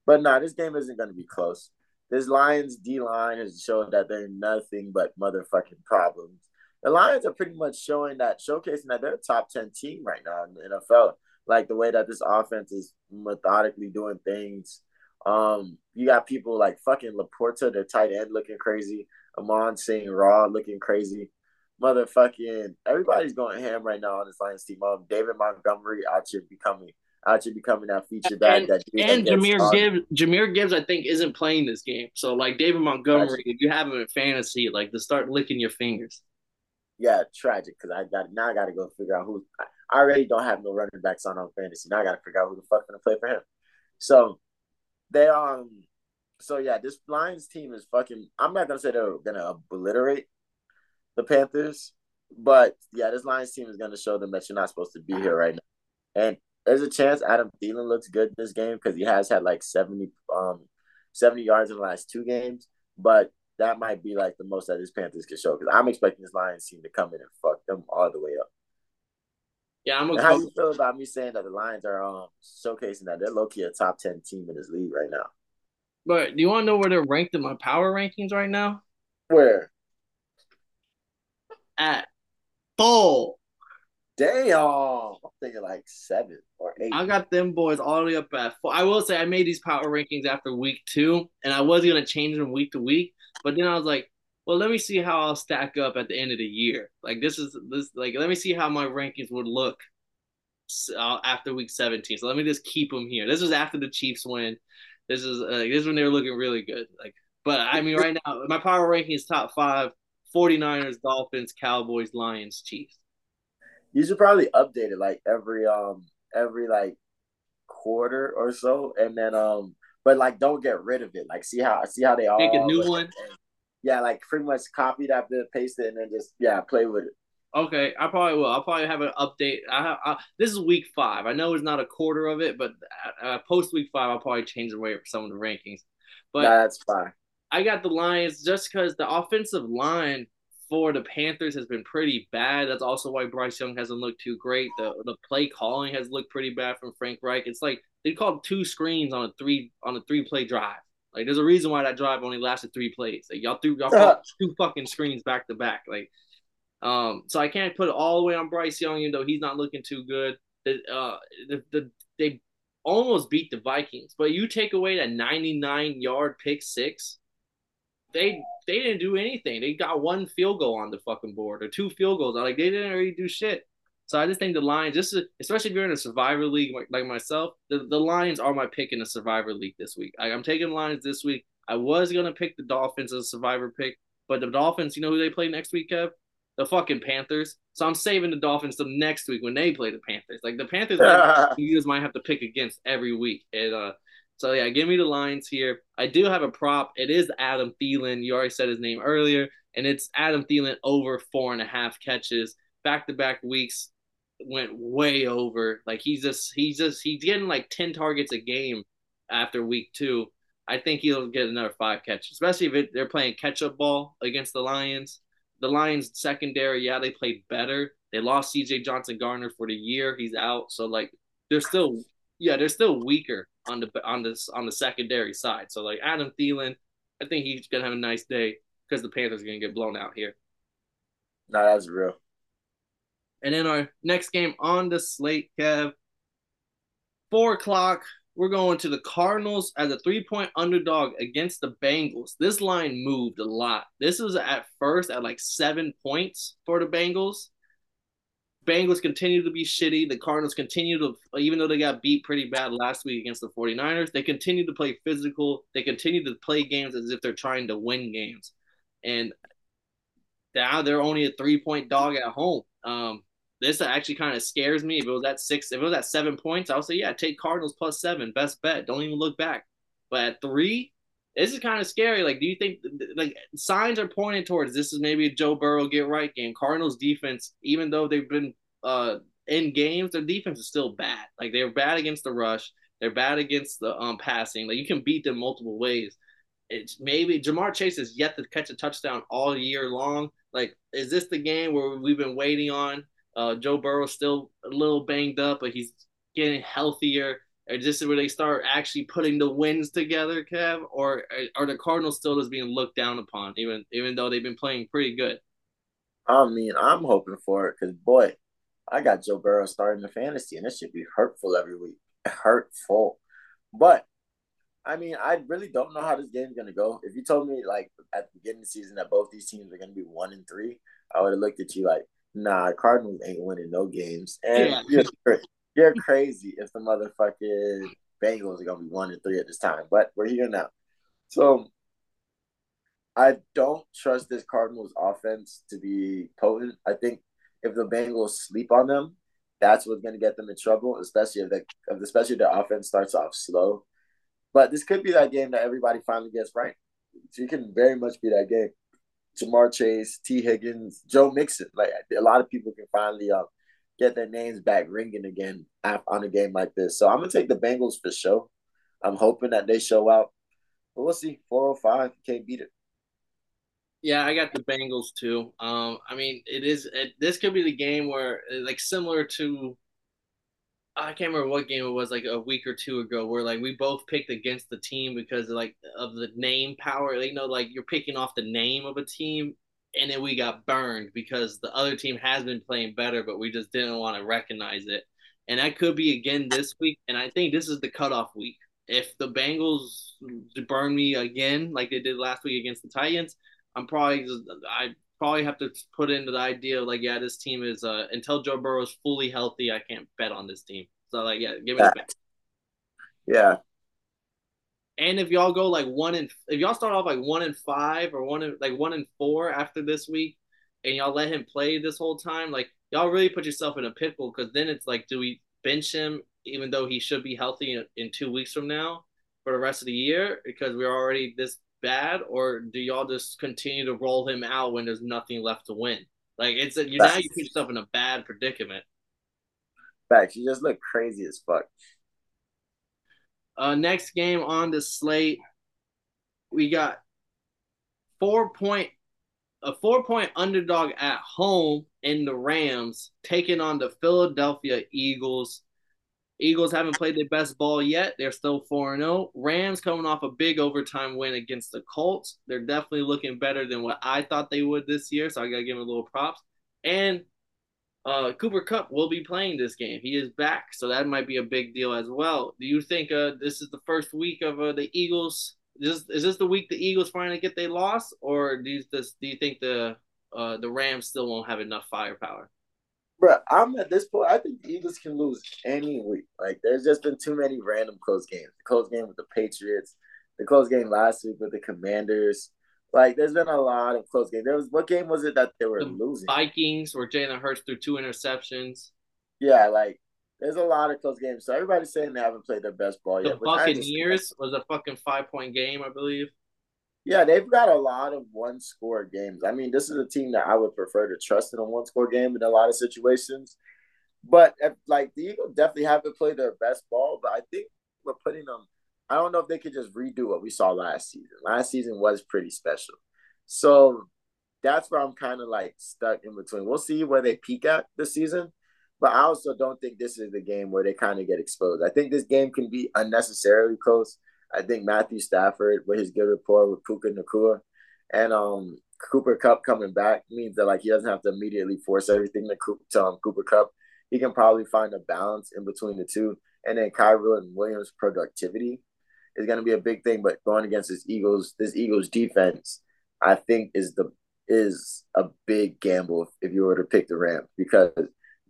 But nah, this game isn't gonna be close. This Lions D line has shown that they're nothing but motherfucking problems. The Lions are pretty much showing that, showcasing that they're a top ten team right now in the NFL. Like the way that this offense is methodically doing things. Um, you got people like fucking LaPorta, their tight end, looking crazy. Amon-Ra Raw looking crazy motherfucking everybody's going ham right now on this Lions team. Um, David Montgomery out here becoming out here becoming that feature back. And, that and Jahmyr Gibbs, Jahmyr Gibbs, I think, isn't playing this game. So like David Montgomery, if you have him in fantasy, like to start licking your fingers. Yeah, tragic because I got now I got to go figure out who. I already don't have no running backs on on fantasy. Now I got to figure out who the fuck gonna play for him. So they um. So yeah, this Lions team is fucking. I'm not gonna say they're gonna obliterate the Panthers, but yeah, this Lions team is gonna show them that you're not supposed to be here right now. And there's a chance Adam Thielen looks good this game because he has had like 70 um 70 yards in the last two games, but that might be like the most that this Panthers can show because I'm expecting this Lions team to come in and fuck them all the way up. Yeah, I'm. How you feel about me saying that the Lions are um showcasing that they're low key a top ten team in this league right now? But do you want to know where they're ranked in my power rankings right now? Where? At full. Damn, I'm thinking like seven or eight. I got them boys all the way up at four. I will say I made these power rankings after week two, and I was gonna change them week to week, but then I was like, well, let me see how I'll stack up at the end of the year. Like this is this like let me see how my rankings would look uh, after week 17. So let me just keep them here. This was after the Chiefs win. This is uh, this is when they were looking really good. Like, but I mean, right now my power ranking is top five: 49ers, Dolphins, Cowboys, Lions, Chiefs. You should probably update it like every um every like quarter or so, and then um, but like don't get rid of it. Like see how see how they all make a new one. Yeah, like pretty much copy that bit, paste it, and then just yeah, play with it. Okay, I probably will. I'll probably have an update. I have I, this is week five. I know it's not a quarter of it, but uh, post week five, I'll probably change the way for some of the rankings. But nah, that's fine. I got the Lions just because the offensive line for the Panthers has been pretty bad. That's also why Bryce Young hasn't looked too great. The the play calling has looked pretty bad from Frank Reich. It's like they called two screens on a three on a three play drive. Like, there's a reason why that drive only lasted three plays. Like, y'all threw y'all uh, two fucking screens back to back. Like, um, so I can't put it all the way on Bryce Young, even though he's not looking too good. The, uh, the, the they almost beat the Vikings, but you take away that 99 yard pick six, they they didn't do anything. They got one field goal on the fucking board or two field goals. Like they didn't really do shit. So I just think the Lions, just especially if you're in a Survivor League like myself, the, the Lions are my pick in a Survivor League this week. I, am taking Lions this week. I was gonna pick the Dolphins as a Survivor pick, but the Dolphins, you know who they play next week, Kev? The fucking Panthers. So I'm saving the Dolphins till next week when they play the Panthers. Like the Panthers, you guys might have to pick against every week. And uh, so yeah, give me the Lions here. I do have a prop. It is Adam Thielen. You already said his name earlier, and it's Adam Thielen over four and a half catches back to back weeks went way over. Like he's just he's just he's getting like ten targets a game after week two. I think he'll get another five catches, especially if it, they're playing catch up ball against the Lions. The Lions secondary, yeah, they played better. They lost C.J. Johnson Garner for the year; he's out. So like they're still, yeah, they're still weaker on the on this on the secondary side. So like Adam Thielen, I think he's gonna have a nice day because the Panthers are gonna get blown out here. No, that's real. And then our next game on the slate, Kev, four o'clock. We're going to the Cardinals as a three point underdog against the Bengals. This line moved a lot. This was at first at like seven points for the Bengals. Bengals continue to be shitty. The Cardinals continue to, even though they got beat pretty bad last week against the 49ers, they continue to play physical. They continue to play games as if they're trying to win games. And now they're only a three point dog at home. Um, this actually kind of scares me. If it was at six, if it was at seven points, I would say, yeah, take Cardinals plus seven, best bet. Don't even look back. But at three, this is kind of scary. Like, do you think like signs are pointing towards this is maybe a Joe Burrow get right game? Cardinals defense, even though they've been uh in games, their defense is still bad. Like they're bad against the rush, they're bad against the um passing. Like you can beat them multiple ways. It's maybe Ja'Marr Chase has yet to catch a touchdown all year long. Like, is this the game where we've been waiting on? Uh, Joe Burrow's still a little banged up, but he's getting healthier. Or just where they start actually putting the wins together, Kev, or uh, are the Cardinals still just being looked down upon, even even though they've been playing pretty good? I mean, I'm hoping for it because boy, I got Joe Burrow starting the fantasy, and it should be hurtful every week. Hurtful, but I mean, I really don't know how this game's gonna go. If you told me like at the beginning of the season that both these teams are gonna be one and three, I would have looked at you like, nah, Cardinals ain't winning no games. And yeah. you're, You're crazy if the motherfucking Bengals are gonna be one and three at this time. But we're here now. So I don't trust this Cardinals offense to be potent. I think if the Bengals sleep on them, that's what's to get them in trouble, especially if the especially if their offense starts off slow. But this could be that game that everybody finally gets right. So you can very much be that game. Ja'Marr Chase, Tee Higgins, Joe Mixon. Like a lot of people can finally uh, get their names back ringing again on a game like this. So I'm gonna take the Bengals for sure. I'm hoping that they show out. But we'll see. 405, can't beat it. Yeah, I got the Bengals too. Um, I mean, it is it, this could be the game where like similar to I can't remember what game it was like a week or two ago where like we both picked against the team because like of the name power. You know, like you're picking off the name of a team, and then we got burned because the other team has been playing better, but we just didn't want to recognize it. And that could be again this week. And I think this is the cutoff week. If the Bengals burn me again like they did last week against the Titans, I'm probably I probably have to put into the idea of like, yeah, this team is uh until Joe Burrow is fully healthy, I can't bet on this team. So like, yeah, give me the Yeah. And if y'all go like one and if y'all start off like one and five or one and like one and four after this week, and y'all let him play this whole time, like y'all really put yourself in a pickle because then it's like, do we bench him even though he should be healthy in, in two weeks from now for the rest of the year because we're already this bad, or do y'all just continue to roll him out when there's nothing left to win? Like it's a, you now you put yourself in a bad predicament. Facts. You just look crazy as fuck. Uh, next game on the slate, we got four point a four point underdog at home in the Rams taking on the Philadelphia Eagles. Eagles haven't played their best ball yet. They're still 4 0. Rams coming off a big overtime win against the Colts. They're definitely looking better than what I thought they would this year. So I got to give them a little props. And uh, Cooper Kupp will be playing this game. He is back. So that might be a big deal as well. Do you think uh, this is the first week of uh, the Eagles? Is this, is this the week the Eagles finally get their loss? Or do you, this, do you think the, uh, the Rams still won't have enough firepower? Bro, I'm at this point. I think the Eagles can lose any week. Like, there's just been too many random close games. The close game with the Patriots, the close game last week with the Commanders. Like, there's been a lot of close games. There was what game was it that they were the losing? Vikings, where Jalen Hurts threw two interceptions. Yeah, like there's a lot of close games. So everybody's saying they haven't played their best ball the yet. The Buccaneers was a fucking five point game, I believe. Yeah, they've got a lot of one score games. I mean, this is a team that I would prefer to trust in a one score game in a lot of situations. But if, like the Eagles definitely haven't played their best ball, but I think we're putting them. I don't know if they could just redo what we saw last season. Last season was pretty special. So that's where I'm kind of like stuck in between. We'll see where they peak at this season. But I also don't think this is the game where they kind of get exposed. I think this game can be unnecessarily close. I think Matthew Stafford with his good rapport with Puka Nacua and um Cooper Kupp coming back means that like he doesn't have to immediately force everything to, Cooper, to um, Cooper Kupp. He can probably find a balance in between the two. And then Kyren and Williams' productivity is going to be a big thing. But going against this Eagles, this Eagles defense, I think is the is a big gamble if, you were to pick the Rams because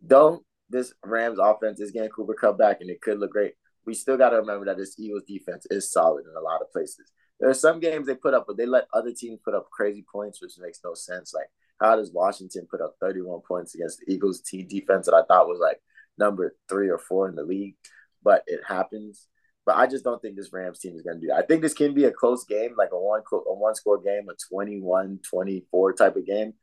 though this Rams offense is getting Cooper Kupp back and it could look great, we still got to remember that this Eagles defense is solid in a lot of places. There are some games they put up, but they let other teams put up crazy points, which makes no sense. Like, how does Washington put up 31 points against the Eagles team defense that I thought was like number three or four in the league? But it happens. But I just don't think this Rams team is going to do that. I think this can be a close game, like a one a one score game, a 21-24 type of game.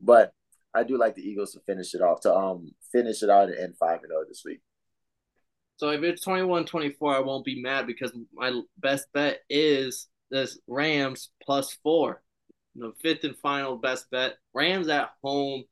But I do like the Eagles to finish it off, to um finish it out and end 5 and 0 this week. So if it's 21-24, I won't be mad because my best bet is this Rams plus four. The fifth and final best bet. Rams at home.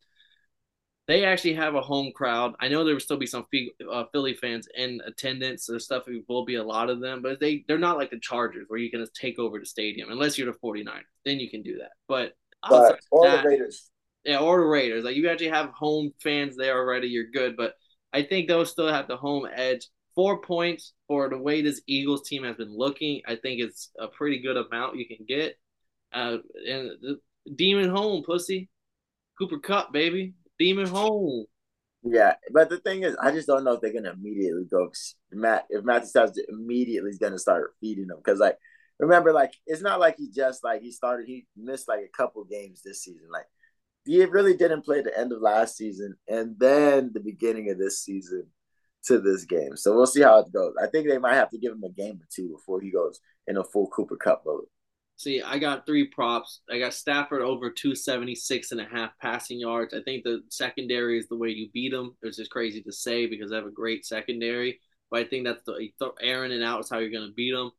They actually have a home crowd. I know there will still be some uh, Philly fans in attendance. There's stuff will be a lot of them, but they they're not like the Chargers where you can just take over the stadium unless you're the 49ers. Then you can do that. But, but or that, the Raiders. Yeah, or the Raiders. Like you actually have home fans there already. You're good, but I think they'll still have the home edge. Four points for the way this Eagles team has been looking. I think it's a pretty good amount you can get. Uh, and the demon home, pussy. Cooper Kupp baby. Demon home. Yeah, but the thing is, I just don't know if they're gonna immediately go. Matt, if Matthew Stafford immediately is gonna start feeding them, because like, remember, like it's not like he just like he started. He missed like a couple games this season. Like he really didn't play the end of last season and then the beginning of this season to this game. So we'll see how it goes. I think they might have to give him a game or two before he goes in a full Cooper Kupp mode. See, I got three props. I got Stafford over 276 and a half passing yards. I think the secondary is the way you beat them. It's just crazy to say because they have a great secondary. But I think that's the Aaron and out is how you're going to beat them.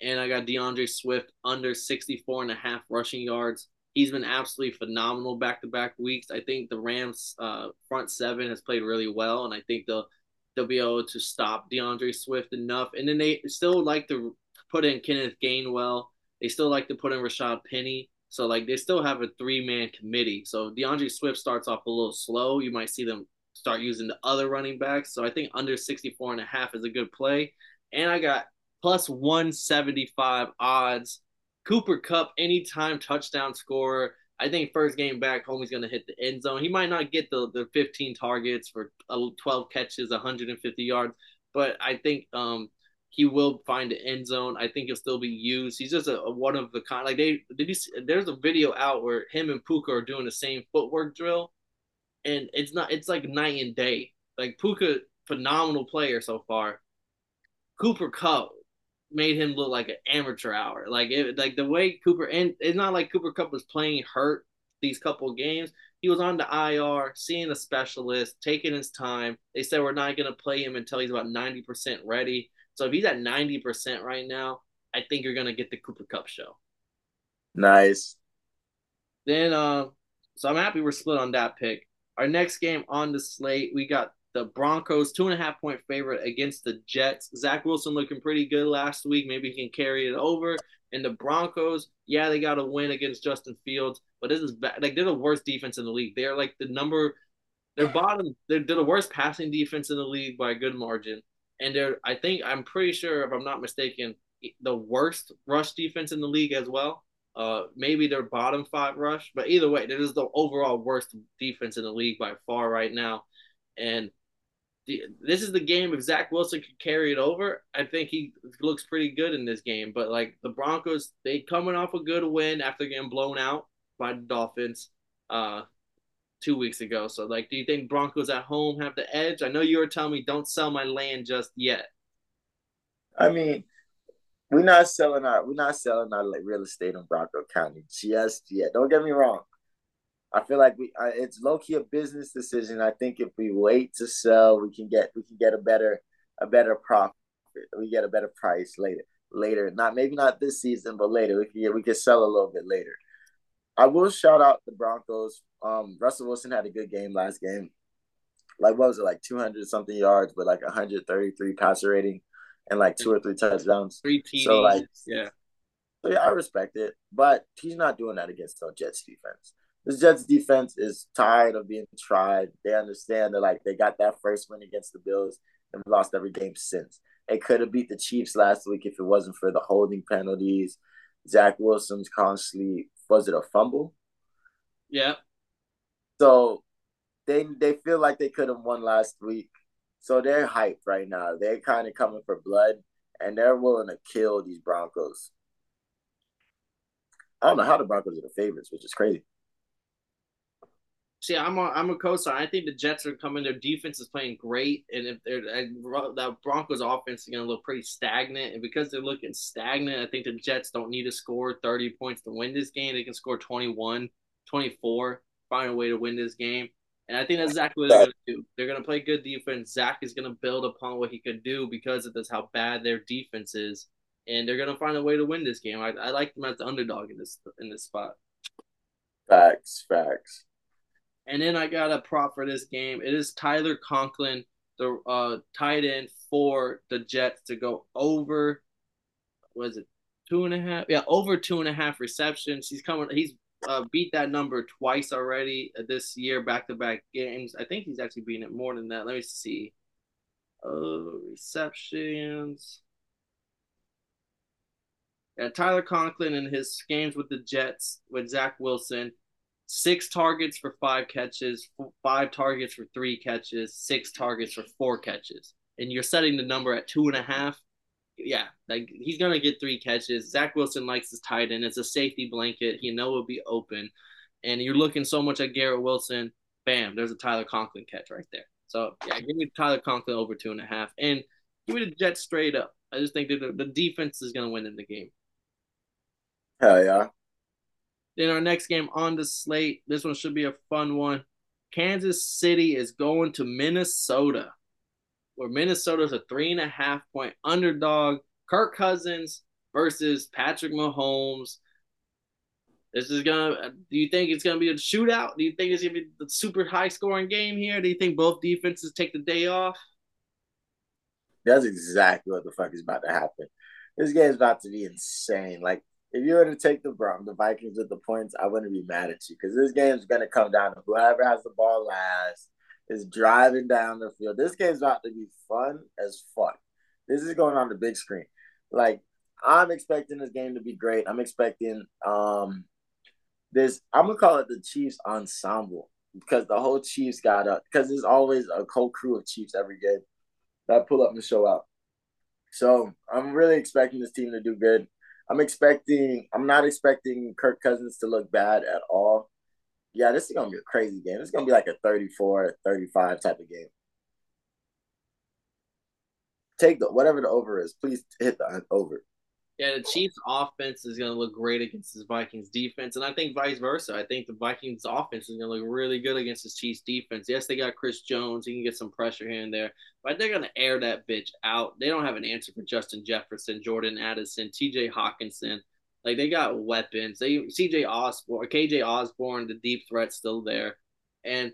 And I got D'Andre Swift under 64 and a half rushing yards. He's been absolutely phenomenal back to back weeks. I think the Rams uh, front seven has played really well, and I think they'll they'll be able to stop D'Andre Swift enough. And then they still like to put in Kenneth Gainwell they still like to put in Rashad Penny. So like they still have a three man committee. So D'Andre Swift starts off a little slow. You might see them start using the other running backs. So I think under 64 and a half is a good play. And I got plus 175 odds. Cooper Kupp, anytime touchdown scorer. I think first game back home, he's going to hit the end zone. He might not get the, the 15 targets for 12 catches, 150 yards, but I think um, he will find the end zone. I think he'll still be used. He's just a, a one of the kind. Like they did you see, there's a video out where him and Puka are doing the same footwork drill, and it's not it's like night and day. Like Puka, phenomenal player so far. Cooper Kupp made him look like an amateur hour. Like it, like the way Cooper and it's not like Cooper Kupp was playing hurt these couple games. He was on the IR, seeing a specialist, taking his time. They said we're not going to play him until he's about 90% ready. So if he's at 90% right now, I think you're going to get the Cooper Kupp show. Nice. Then, uh, so I'm happy we're split on that pick. Our next game on the slate, we got the Broncos, two and a half point favorite against the Jets. Zach Wilson looking pretty good last week. Maybe he can carry it over. And the Broncos, yeah, they got a win against Justin Fields, but this is bad. Like they're the worst defense in the league. They're like the number, they're bottom. They're, they're the worst passing defense in the league by a good margin and they're I think I'm pretty sure if I'm not mistaken the worst rush defense in the league as well. Uh, maybe their bottom five rush, but either way, this is the overall worst defense in the league by far right now. And the, this is the game if Zach Wilson could carry it over, I think he looks pretty good in this game. But like the Broncos, they coming off a good win after getting blown out by the Dolphins. Uh, two weeks ago. So, like, do you think Broncos at home have the edge? I know you were telling me don't sell my land just yet. I mean, we're not selling our we're not selling our like, real estate in Bronco County just yet. Don't get me wrong. I feel like we uh, it's low key a business decision. I think if we wait to sell, we can get we can get a better a better profit. We get a better price later. Later, not maybe not this season, but later we can we can sell a little bit later. I will shout out the Broncos. Um, Russell Wilson had a good game last game. Like what was it, like two hundred something yards, but like one hundred thirty three passer rating, and like two or three touchdowns. Three TDs. So like, yeah. So yeah, I respect it, but he's not doing that against no Jets defense. This Jets defense is tired of being tried. They understand that like they got that first win against the Bills and lost every game since. They could have beat the Chiefs last week if it wasn't for the holding penalties. Zach Wilson's constantly was it a fumble? Yeah. So they they feel like they could have won last week. So they're hyped right now. They're kind of coming for blood and they're willing to kill these Broncos. I don't know how the Broncos are the favorites, which is crazy. See, I'm a I'm a co-sign. I think the Jets are coming. Their defense is playing great, and if they're that Broncos offense is going to look pretty stagnant, and because they're looking stagnant, I think the Jets don't need to score 30 points to win this game. They can score 21, 24, find a way to win this game. And I think that's exactly what they're going to do. They're going to play good defense. Zach is going to build upon what he could do because of this how bad their defense is, and they're going to find a way to win this game. I, I like them as the underdog in this in this spot. Facts, facts. And then I got a prop for this game. It is Tyler Conklin, the uh, tight end for the Jets to go over. Was it two and a half? Yeah, over two and a half receptions. He's coming. He's uh, beat that number twice already this year, back to back games. I think he's actually beating it more than that. Let me see. Uh, receptions. Yeah, Tyler Conklin and his games with the Jets with Zach Wilson six targets for five catches, five targets for three catches, six targets for four catches. And you're setting the number at two and a half. Yeah, like he's gonna get three catches. Zach Wilson likes his tight end. It's a safety blanket. You know it'll be open. And you're looking so much at Garrett Wilson. Bam, there's a Tyler Conklin catch right there. So yeah, give me Tyler Conklin over two and a half. And give me the Jets straight up. I just think that the, the defense is gonna win in the game. Hell yeah. Then our next game on the slate, this one should be a fun one. Kansas City is going to Minnesota, where Minnesota is a three and a half point underdog. Kirk Cousins versus Patrick Mahomes. This is gonna. Do you think it's gonna be a shootout? Do you think it's gonna be the super high scoring game here? Do you think both defenses take the day off? That's exactly what the fuck is about to happen. This game's about to be insane. Like if you were to take the um, the Vikings with the points, I wouldn't be mad at you because this game's gonna come down to whoever has the ball last is driving down the field. This game's about to be fun as fuck. This is going on the big screen. Like I'm expecting this game to be great. I'm expecting um this. I'm gonna call it the Chiefs ensemble because the whole Chiefs got up because there's always a co crew of Chiefs every game that pull up and show out. So I'm really expecting this team to do good. I'm expecting. I'm not expecting Kirk Cousins to look bad at all. Yeah, this is gonna be a crazy game. It's gonna be like a 34, 35 type of game. Take the whatever the over is. Please hit the over. Yeah, the Chiefs' offense is going to look great against this Vikings' defense, and I think vice versa. I think the Vikings' offense is going to look really good against this Chiefs' defense. Yes, they got Chris Jones; he can get some pressure here and there, but they're going to air that bitch out. They don't have an answer for Justin Jefferson, Jordan Addison, T.J. Hockenson. Like they got weapons. They C.J. Osborne, K.J. Osborne, the deep threat still there, and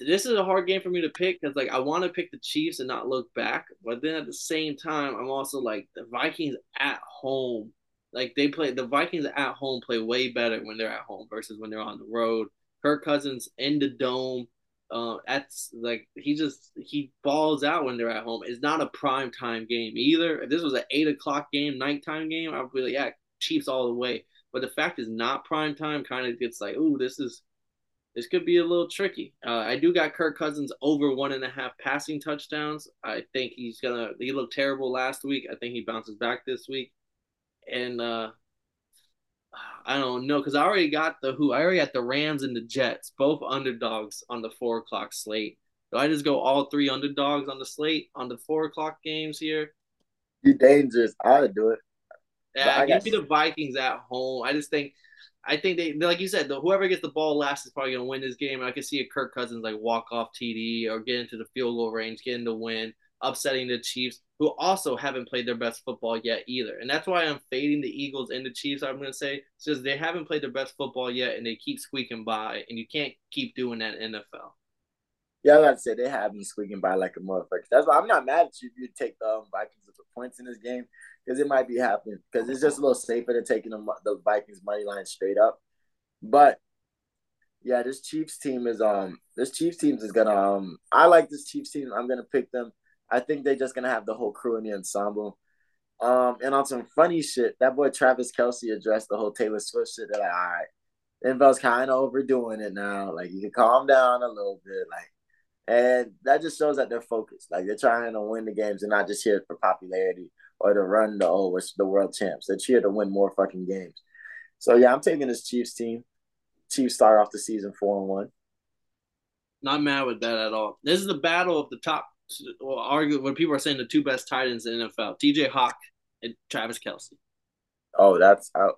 this is a hard game for me to pick because like I want to pick the Chiefs and not look back, but then at the same time I'm also like the Vikings at home. Like they play the Vikings at home play way better when they're at home versus when they're on the road. Kirk Cousins in the dome. Uh, that's like he just he balls out when they're at home. It's not a prime time game either. If this was an eight o'clock game, nighttime game, I'd be like, yeah, Chiefs all the way. But the fact is not prime time kind of gets like, ooh, this is this could be a little tricky. Uh, I do got Kirk Cousins over one and a half passing touchdowns. I think he's gonna. He looked terrible last week. I think he bounces back this week, and uh, I don't know because I already got the who. I already got the Rams and the Jets, both underdogs on the four o'clock slate. Do I just go all three underdogs on the slate on the four o'clock games here? You're dangerous. I would do it. Yeah, give me the Vikings at home. I just think I think they like you said, the, whoever gets the ball last is probably gonna win this game. I can see a Kirk Cousins like walk off TD or get into the field goal range, getting the win, upsetting the Chiefs, who also haven't played their best football yet either. And that's why I'm fading the Eagles and the Chiefs. I'm gonna say because they haven't played their best football yet, and they keep squeaking by, and you can't keep doing that in NFL. Yeah, I said, they have been squeaking by like a motherfucker. That's why I'm not mad at you if you take the um, Vikings with the points in this game because it might be happening because it's just a little safer than taking the, the Vikings money line straight up. But yeah, this Chiefs team is um this Chiefs team is gonna um I like this Chiefs team. I'm gonna pick them. I think they're just gonna have the whole crew in the ensemble. Um and on some funny shit, that boy Travis Kelce addressed the whole Taylor Swift shit. They're like, all right, NFL's kind of overdoing it now. Like you can calm down a little bit. Like and that just shows that they're focused. Like they're trying to win the games and not just here for popularity or to run the oh, it's the world champs. They're here to win more fucking games. So yeah, I'm taking this Chiefs team. Chiefs start off the season four and one. Not mad with that at all. This is the battle of the top. Well, argue what people are saying the two best tight ends in the NFL: T.J. Hawk and Travis Kelce. Oh, that's out.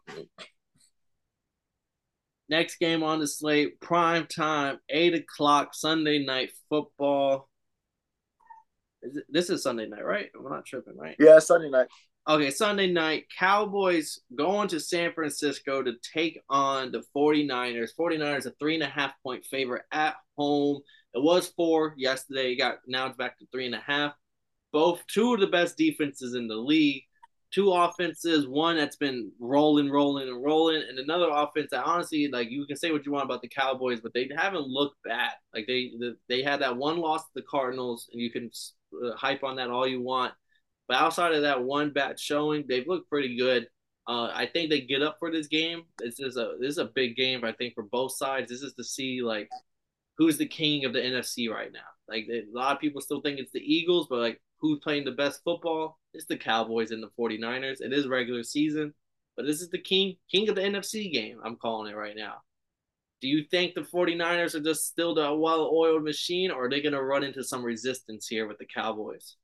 Next game on the slate, prime time, eight o'clock Sunday night football. This is Sunday night, right? I'm not tripping, right? Yeah, Sunday night. Okay, Sunday night, Cowboys going to San Francisco to take on the 49ers. 49ers a three and a half point favorite at home. It was four yesterday. It got now it's back to three and a half. Both two of the best defenses in the league. Two offenses, one that's been rolling, rolling, and rolling, and another offense that honestly, like you can say what you want about the Cowboys, but they haven't looked bad. Like they they had that one loss to the Cardinals, and you can hype on that all you want but outside of that one bad showing, they've looked pretty good. Uh, I think they get up for this game. This is a this is a big game. I think for both sides. This is to see like who's the king of the NFC right now. Like a lot of people still think it's the Eagles, but like who's playing the best football? It's the Cowboys and the 49ers. It is regular season, but this is the king king of the NFC game. I'm calling it right now. Do you think the 49ers are just still the well-oiled machine, or are they going to run into some resistance here with the Cowboys?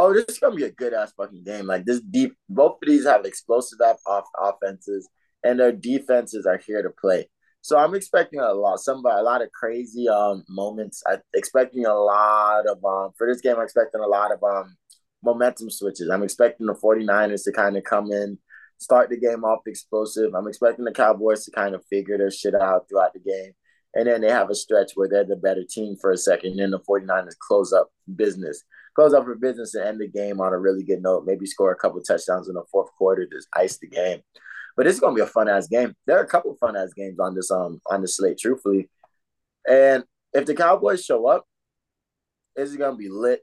Oh, this is gonna be a good ass fucking game. Like this deep, both of these have explosive off offenses, and their defenses are here to play. So I'm expecting a lot, some a lot of crazy um moments. I'm expecting a lot of um for this game. I'm expecting a lot of um momentum switches. I'm expecting the 49ers to kind of come in, start the game off explosive. I'm expecting the Cowboys to kind of figure their shit out throughout the game. And then they have a stretch where they're the better team for a second. And then the 49ers close up business. Close up for business and end the game on a really good note. Maybe score a couple touchdowns in the fourth quarter, to ice the game. But it's gonna be a fun ass game. There are a couple fun ass games on this um on the slate, truthfully. And if the Cowboys show up, it's gonna be lit.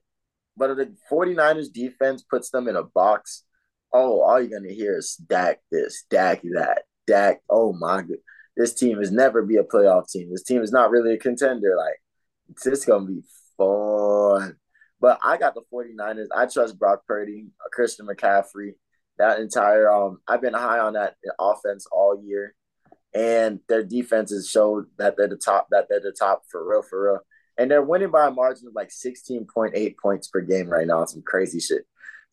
But if the 49ers defense puts them in a box, oh, all you're gonna hear is Dak this, Dak that, Dak. Oh my god. This team is never be a playoff team. This team is not really a contender. Like it's just gonna be fun. But I got the 49ers. I trust Brock Purdy, Christian McCaffrey that entire um I've been high on that offense all year. And their defenses showed that they're the top, that they're the top for real, for real. And they're winning by a margin of like 16.8 points per game right now. Some crazy shit.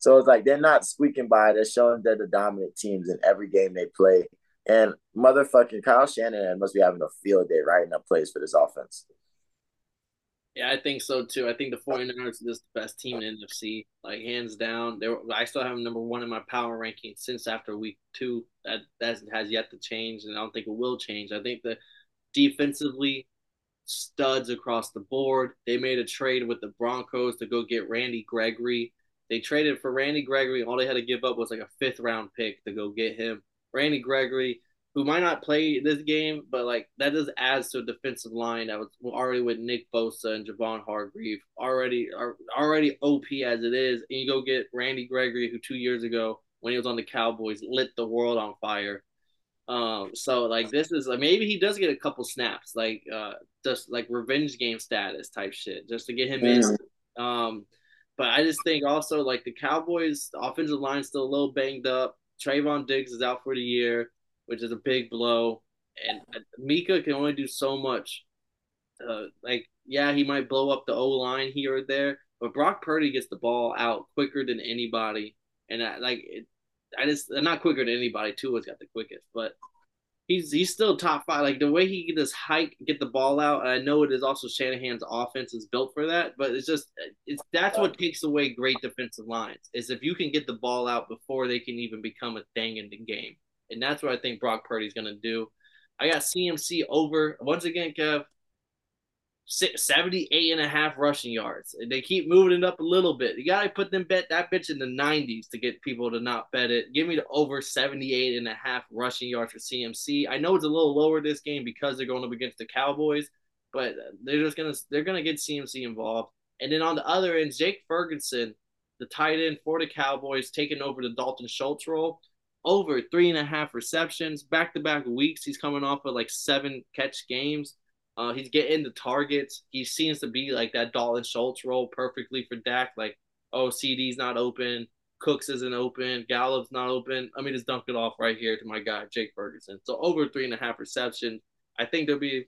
So it's like they're not squeaking by. They're showing they're the dominant teams in every game they play. And motherfucking Kyle Shanahan must be having a field day writing up plays for this offense. Yeah, I think so too. I think the 49ers are just the best team in NFC, like hands down. They were, I still have number one in my power ranking since after week two. That that has yet to change, and I don't think it will change. I think the defensively studs across the board. They made a trade with the Broncos to go get Randy Gregory. They traded for Randy Gregory. All they had to give up was like a fifth round pick to go get him. Randy Gregory who might not play this game, but like that just adds to a defensive line that was already with Nick Bosa and Javon Hargrave already are already OP as it is, and you go get Randy Gregory, who two years ago when he was on the Cowboys lit the world on fire. Um, so like this is like maybe he does get a couple snaps, like uh, just like revenge game status type shit, just to get him mm. in. Um, but I just think also like the Cowboys, the offensive line's still a little banged up. Trevon Diggs is out for the year which is a big blow. And Micah can only do so much. Uh, like, yeah, he might blow up the O line here or there, but Brock Purdy gets the ball out quicker than anybody. And I, like, it, I just not quicker than anybody. Tua's got the quickest, but he's he's still top five. Like the way he can just hike, get the ball out. And I know it is also Shanahan's offense is built for that, but it's just it's that's what takes away great defensive lines is if you can get the ball out before they can even become a thing in the game. And that's what I think Brock Purdy's to do. I got CMC over, once again, Kev, 78 and a half rushing yards. They keep moving it up a little bit. You got to put them bet that bitch in the 90s to get people to not bet it. Give me the over 78 and a half rushing yards for CMC. I know it's a little lower this game because they're going up against the Cowboys, but they're just going to they're going to get CMC involved. And then on the other end, Jake Ferguson, the tight end for the Cowboys, taking over the Dalton Schultz role over three and a half receptions, back to back weeks. He's coming off of like seven catch games. Uh, he's getting the targets. He seems to be like that Dalton Schultz role perfectly for Dak. Like, oh, CeeDee's not open, Cooks isn't open, Gallup's not open. Let me just dunk it off right here to my guy, Jake Ferguson. So over three and a half receptions. I think there'll be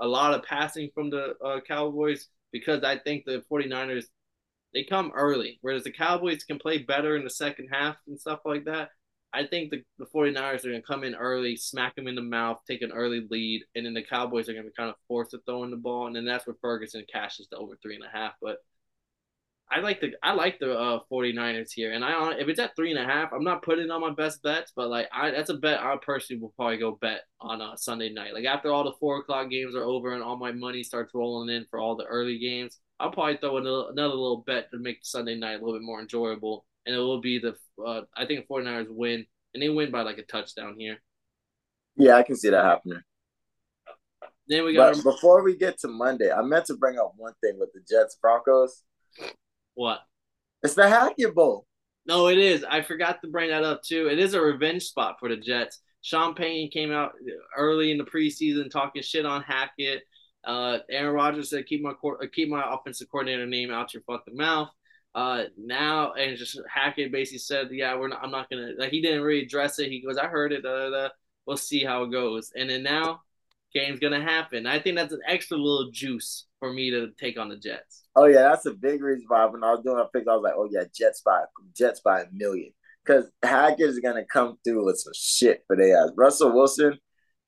a lot of passing from the uh, Cowboys because I think the 49ers, they come early, whereas the Cowboys can play better in the second half and stuff like that. I think the, the 49ers are going to come in early, smack them in the mouth, take an early lead, and then the Cowboys are going to be kind of forced to throw in the ball, and then that's where Ferguson cashes to over three and a half. But I like the I like the uh, 49ers here, and I if it's at three and a half, I'm not putting on my best bets, but like I that's a bet I personally will probably go bet on a uh, Sunday night. Like after all the four o'clock games are over and all my money starts rolling in for all the early games, I'll probably throw another, another little bet to make Sunday night a little bit more enjoyable and it will be the uh, I think 49ers win, and they win by like a touchdown here. Yeah, I can see that happening. Then we got. But before we get to Monday, I meant to bring up one thing with the Jets Broncos. What? It's the Hackett Bowl. No, it is. I forgot to bring that up too. It is a revenge spot for the Jets. Sean came out early in the preseason talking shit on Hackett. Uh, Aaron Rodgers said, "Keep my keep my offensive coordinator name out your fucking mouth." Uh, now and just Hackett basically said, "Yeah, we're not. I'm not gonna." Like he didn't really address it. He goes, "I heard it. Da, da, da. We'll see how it goes." And then now, game's gonna happen. I think that's an extra little juice for me to take on the Jets. Oh yeah, that's a big reason why when I was doing a picks, I was like, "Oh yeah, Jets by Jets by a million because Hackett is gonna come through with some shit for their ass. Russell Wilson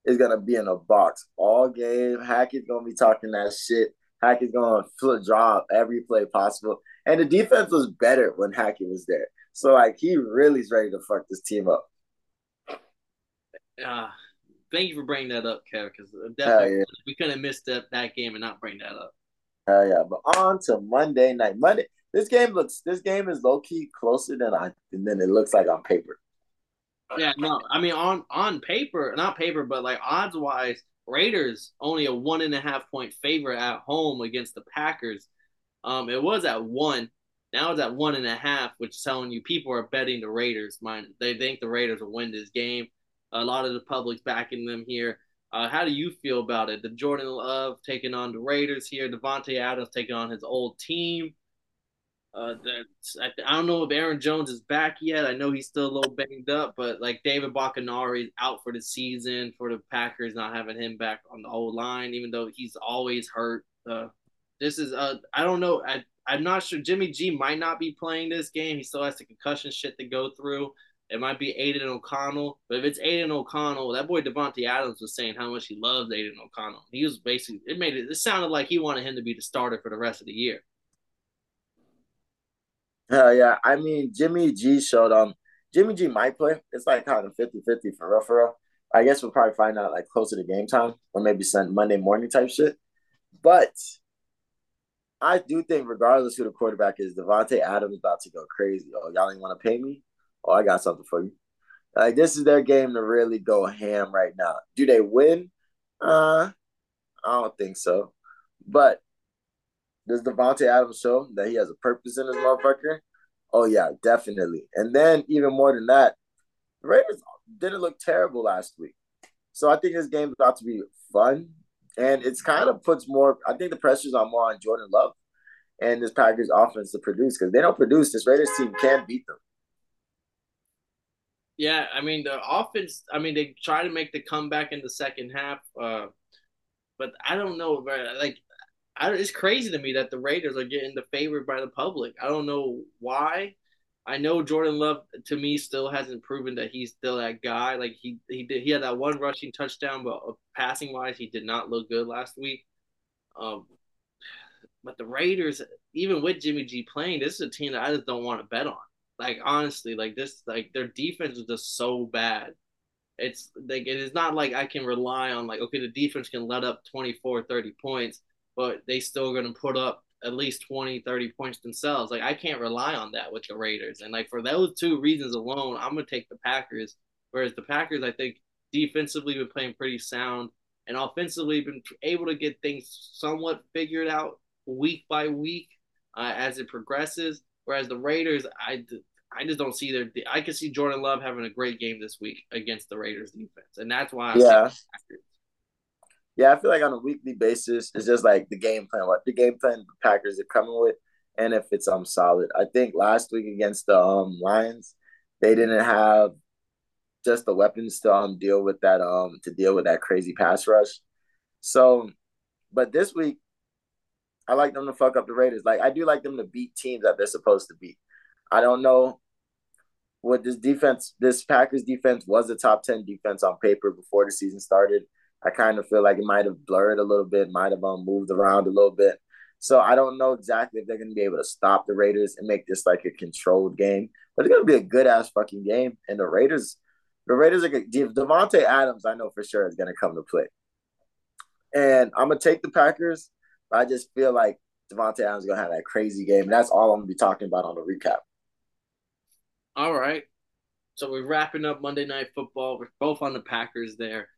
is gonna be in a box all game. Hackett's gonna be talking that shit. Hackett's gonna flip drop every play possible. And the defense was better when Hackett was there. So like he really is ready to fuck this team up. Uh, thank you for bringing that up, Kev, because definitely yeah. we couldn't have missed that, that game and not bring that up. Hell yeah. But on to Monday night. Monday this game looks this game is low key closer than I than it looks like on paper. Yeah, no, I mean on on paper, not paper, but like odds wise, Raiders only a one and a half point favorite at home against the Packers. Um, it was at one. Now it's at one and a half, which is telling you people are betting the Raiders. Mind they think the Raiders will win this game. A lot of the public's backing them here. Uh, how do you feel about it? The Jordan Love taking on the Raiders here. Davante Adams taking on his old team. Uh, I, I, don't know if Aaron Jones is back yet. I know he's still a little banged up, but like David Bakhtiari is out for the season for the Packers, not having him back on the whole line, even though he's always hurt. Uh, this is uh, I don't know. I I'm not sure. Jimmy G might not be playing this game. He still has the concussion shit to go through. It might be Aidan O'Connell, but if it's Aidan O'Connell, that boy Davante Adams was saying how much he loves Aidan O'Connell. He was basically it made it. It sounded like he wanted him to be the starter for the rest of the year. Hell yeah. I mean, Jimmy G showed um Jimmy G might play. It's like kind of 50 50 for real, for real. I guess we'll probably find out like closer to game time or maybe send Monday morning type shit. But I do think, regardless who the quarterback is, Davante Adams about to go crazy. Oh, y'all ain't want to pay me? Oh, I got something for you. Like this is their game to really go ham right now. Do they win? Uh, I don't think so. But does Davante Adams show that he has a purpose in his motherfucker? Oh yeah, definitely. And then even more than that, the Raiders didn't look terrible last week. So I think this game's about to be fun. And it's kind of puts more, I think the pressure's on more on Jordan Love and this Packers offense to produce because they don't produce. This Raiders team can't beat them. Yeah, I mean the offense. I mean they try to make the comeback in the second half, uh, but I don't know. Like I, it's crazy to me that the Raiders are getting the favored by the public. I don't know why. I know Jordan Love to me still hasn't proven that he's still that guy. Like he he did he had that one rushing touchdown, but uh, passing wise, he did not look good last week. Um, but the Raiders, even with Jimmy G playing, this is a team that I just don't want to bet on. Like honestly, like this, like their defense is just so bad. It's like it is not like I can rely on like okay, the defense can let up 24, 30 points but they still to put up at least 20, 30 points themselves. Like I can't rely on that with the Raiders. And like for those two reasons alone, I'm to take the Packers. Whereas the Packers, I think defensively been playing pretty sound and offensively been able to get things somewhat figured out week by week uh, as it progresses. Whereas the Raiders, I, I just don't see their. I can see Jordan Love having a great game this week against the Raiders defense, and that's why. I yeah yeah, I feel like on a weekly basis, it's just like the game plan, what the game plan the Packers are coming with, and if it's um solid. I think last week against the um Lions, they didn't have just the weapons to um deal with that um to deal with that crazy pass rush. So, but this week, I like them to fuck up the Raiders. Like I do like them to beat teams that they're supposed to beat. I don't know what this defense, this Packers defense was a top ten defense on paper before the season started. I kind of feel like it might have blurred a little bit, might have um, moved around a little bit. So I don't know exactly if they're going to be able to stop the Raiders and make this like a controlled game, but it's going to be a good ass fucking game. And the Raiders, the Raiders are good. Davante Adams, I know for sure is going to come to play. And I'm gonna take the Packers. I just feel like Davante Adams is gonna have that crazy game. And that's all I'm gonna be talking about on the recap. All right. So we're wrapping up Monday Night Football. We're both on the Packers there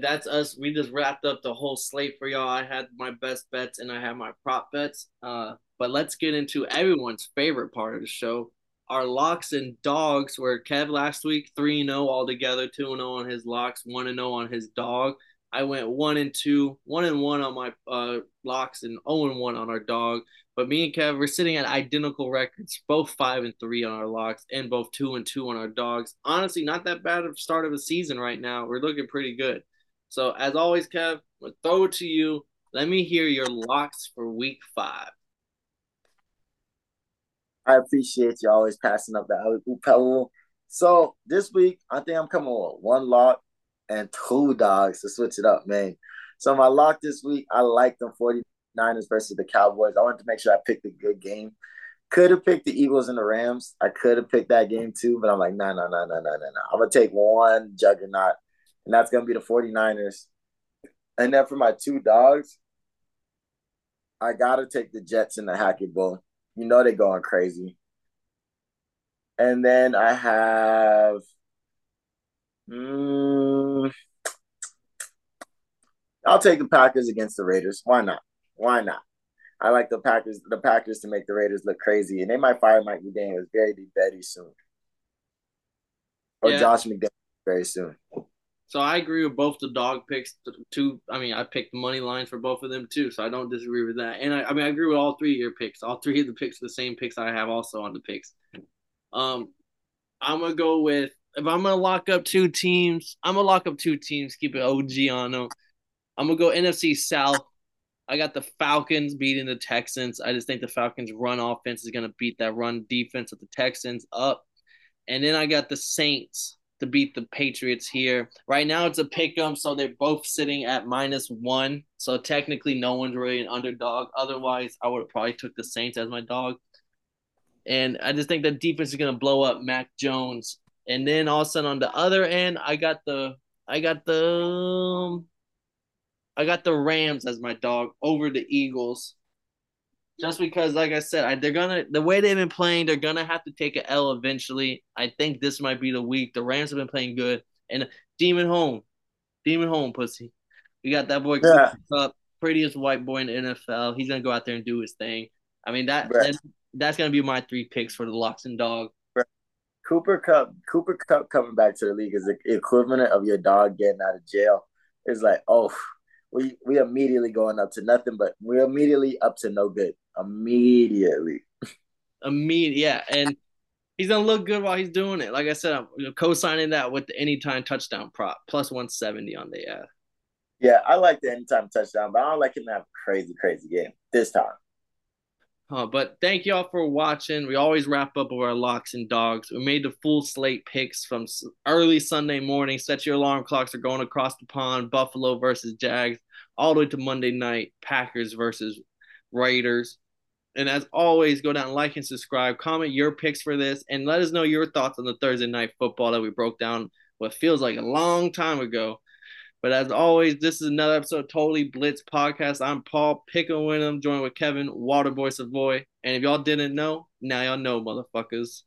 that's us. We just wrapped up the whole slate for y'all. I had my best bets and I had my prop bets. Uh, but let's get into everyone's favorite part of the show, our locks and dogs were Kev last week 3 0 altogether, 2 0 on his locks, 1 0 on his dog. I went 1 and 2, 1 and 1 on my uh, locks, and 0 and 1 on our dog. But me and Kev, we're sitting at identical records, both 5 and 3 on our locks, and both 2 and 2 on our dogs. Honestly, not that bad of start of a season right now. We're looking pretty good. So, as always, Kev, I'm throw it to you. Let me hear your locks for week five. I appreciate you always passing up the alley So this week, I think I'm coming with one lock and two dogs to switch it up, man. So my lock this week, I like them 49ers versus the Cowboys. I wanted to make sure I picked a good game. Could have picked the Eagles and the Rams. I could have picked that game too, but I'm like, no, no, no, no, no, no, no. I'm to take one juggernaut, and that's going to be the 49ers. And then for my two dogs, I got to take the Jets and the Hackett Bull. You know they're going crazy. And then I have. Mm, I'll take the Packers against the Raiders. Why not? Why not? I like the Packers. The Packers to make the Raiders look crazy, and they might fire Mike McDaniels very, very soon, or yeah. Josh McDaniels very soon. So I agree with both the dog picks. Two, I mean, I picked money line for both of them too, so I don't disagree with that. And I, I mean, I agree with all three of your picks. All three of the picks the same picks I have also on the picks. Um, I'm gonna go with if I'm gonna lock up two teams. I'm gonna lock up two teams. Keep it OG on them. I'm gonna go NFC South. I got the Falcons beating the Texans. I just think the Falcons' run offense is gonna beat that run defense of the Texans up. And then I got the Saints to beat the Patriots here. Right now it's a pick 'em, so they're both sitting at minus one. So technically no one's really an underdog. Otherwise, I would have probably took the Saints as my dog. And I just think the defense is gonna blow up Mac Jones. And then all of a sudden on the other end, I got the I got the um, I got the Rams as my dog over the Eagles just because, like I said, I, they're gonna the way they've been playing, they're gonna have to take an L eventually. I think this might be the week. The Rams have been playing good, and Demon home, Demon home, pussy. We got that boy yeah. up, prettiest white boy in the NFL. He's gonna go out there and do his thing. I mean that, that that's gonna be my three picks for the locks and dog. Cooper Kupp, Cooper Kupp coming back to the league is the equivalent of your dog getting out of jail. It's like, oh, we we immediately going up to nothing, but we're immediately up to no good. Immediately. Immediate, yeah, and he's gonna look good while he's doing it. Like I said, I'm co-signing that with the anytime touchdown prop plus one seventy on the yeah. Yeah, I like the anytime touchdown, but I don't like him to have a crazy, crazy game this time. Uh, but thank y'all for watching. We always wrap up with our locks and dogs. We made the full slate picks from early Sunday morning. Set your alarm clocks are going across the pond. Buffalo versus Jags, all the way to Monday night. Packers versus Raiders. And as always, go down, like, and subscribe. Comment your picks for this, and let us know your thoughts on the Thursday night football that we broke down what feels like a long time ago. But as always, this is another episode of Totally Blitz podcast. I'm Paul Pickle Winham, joined with Kevin Waterboy Savoy. And if y'all didn't know, now y'all know, motherfuckers.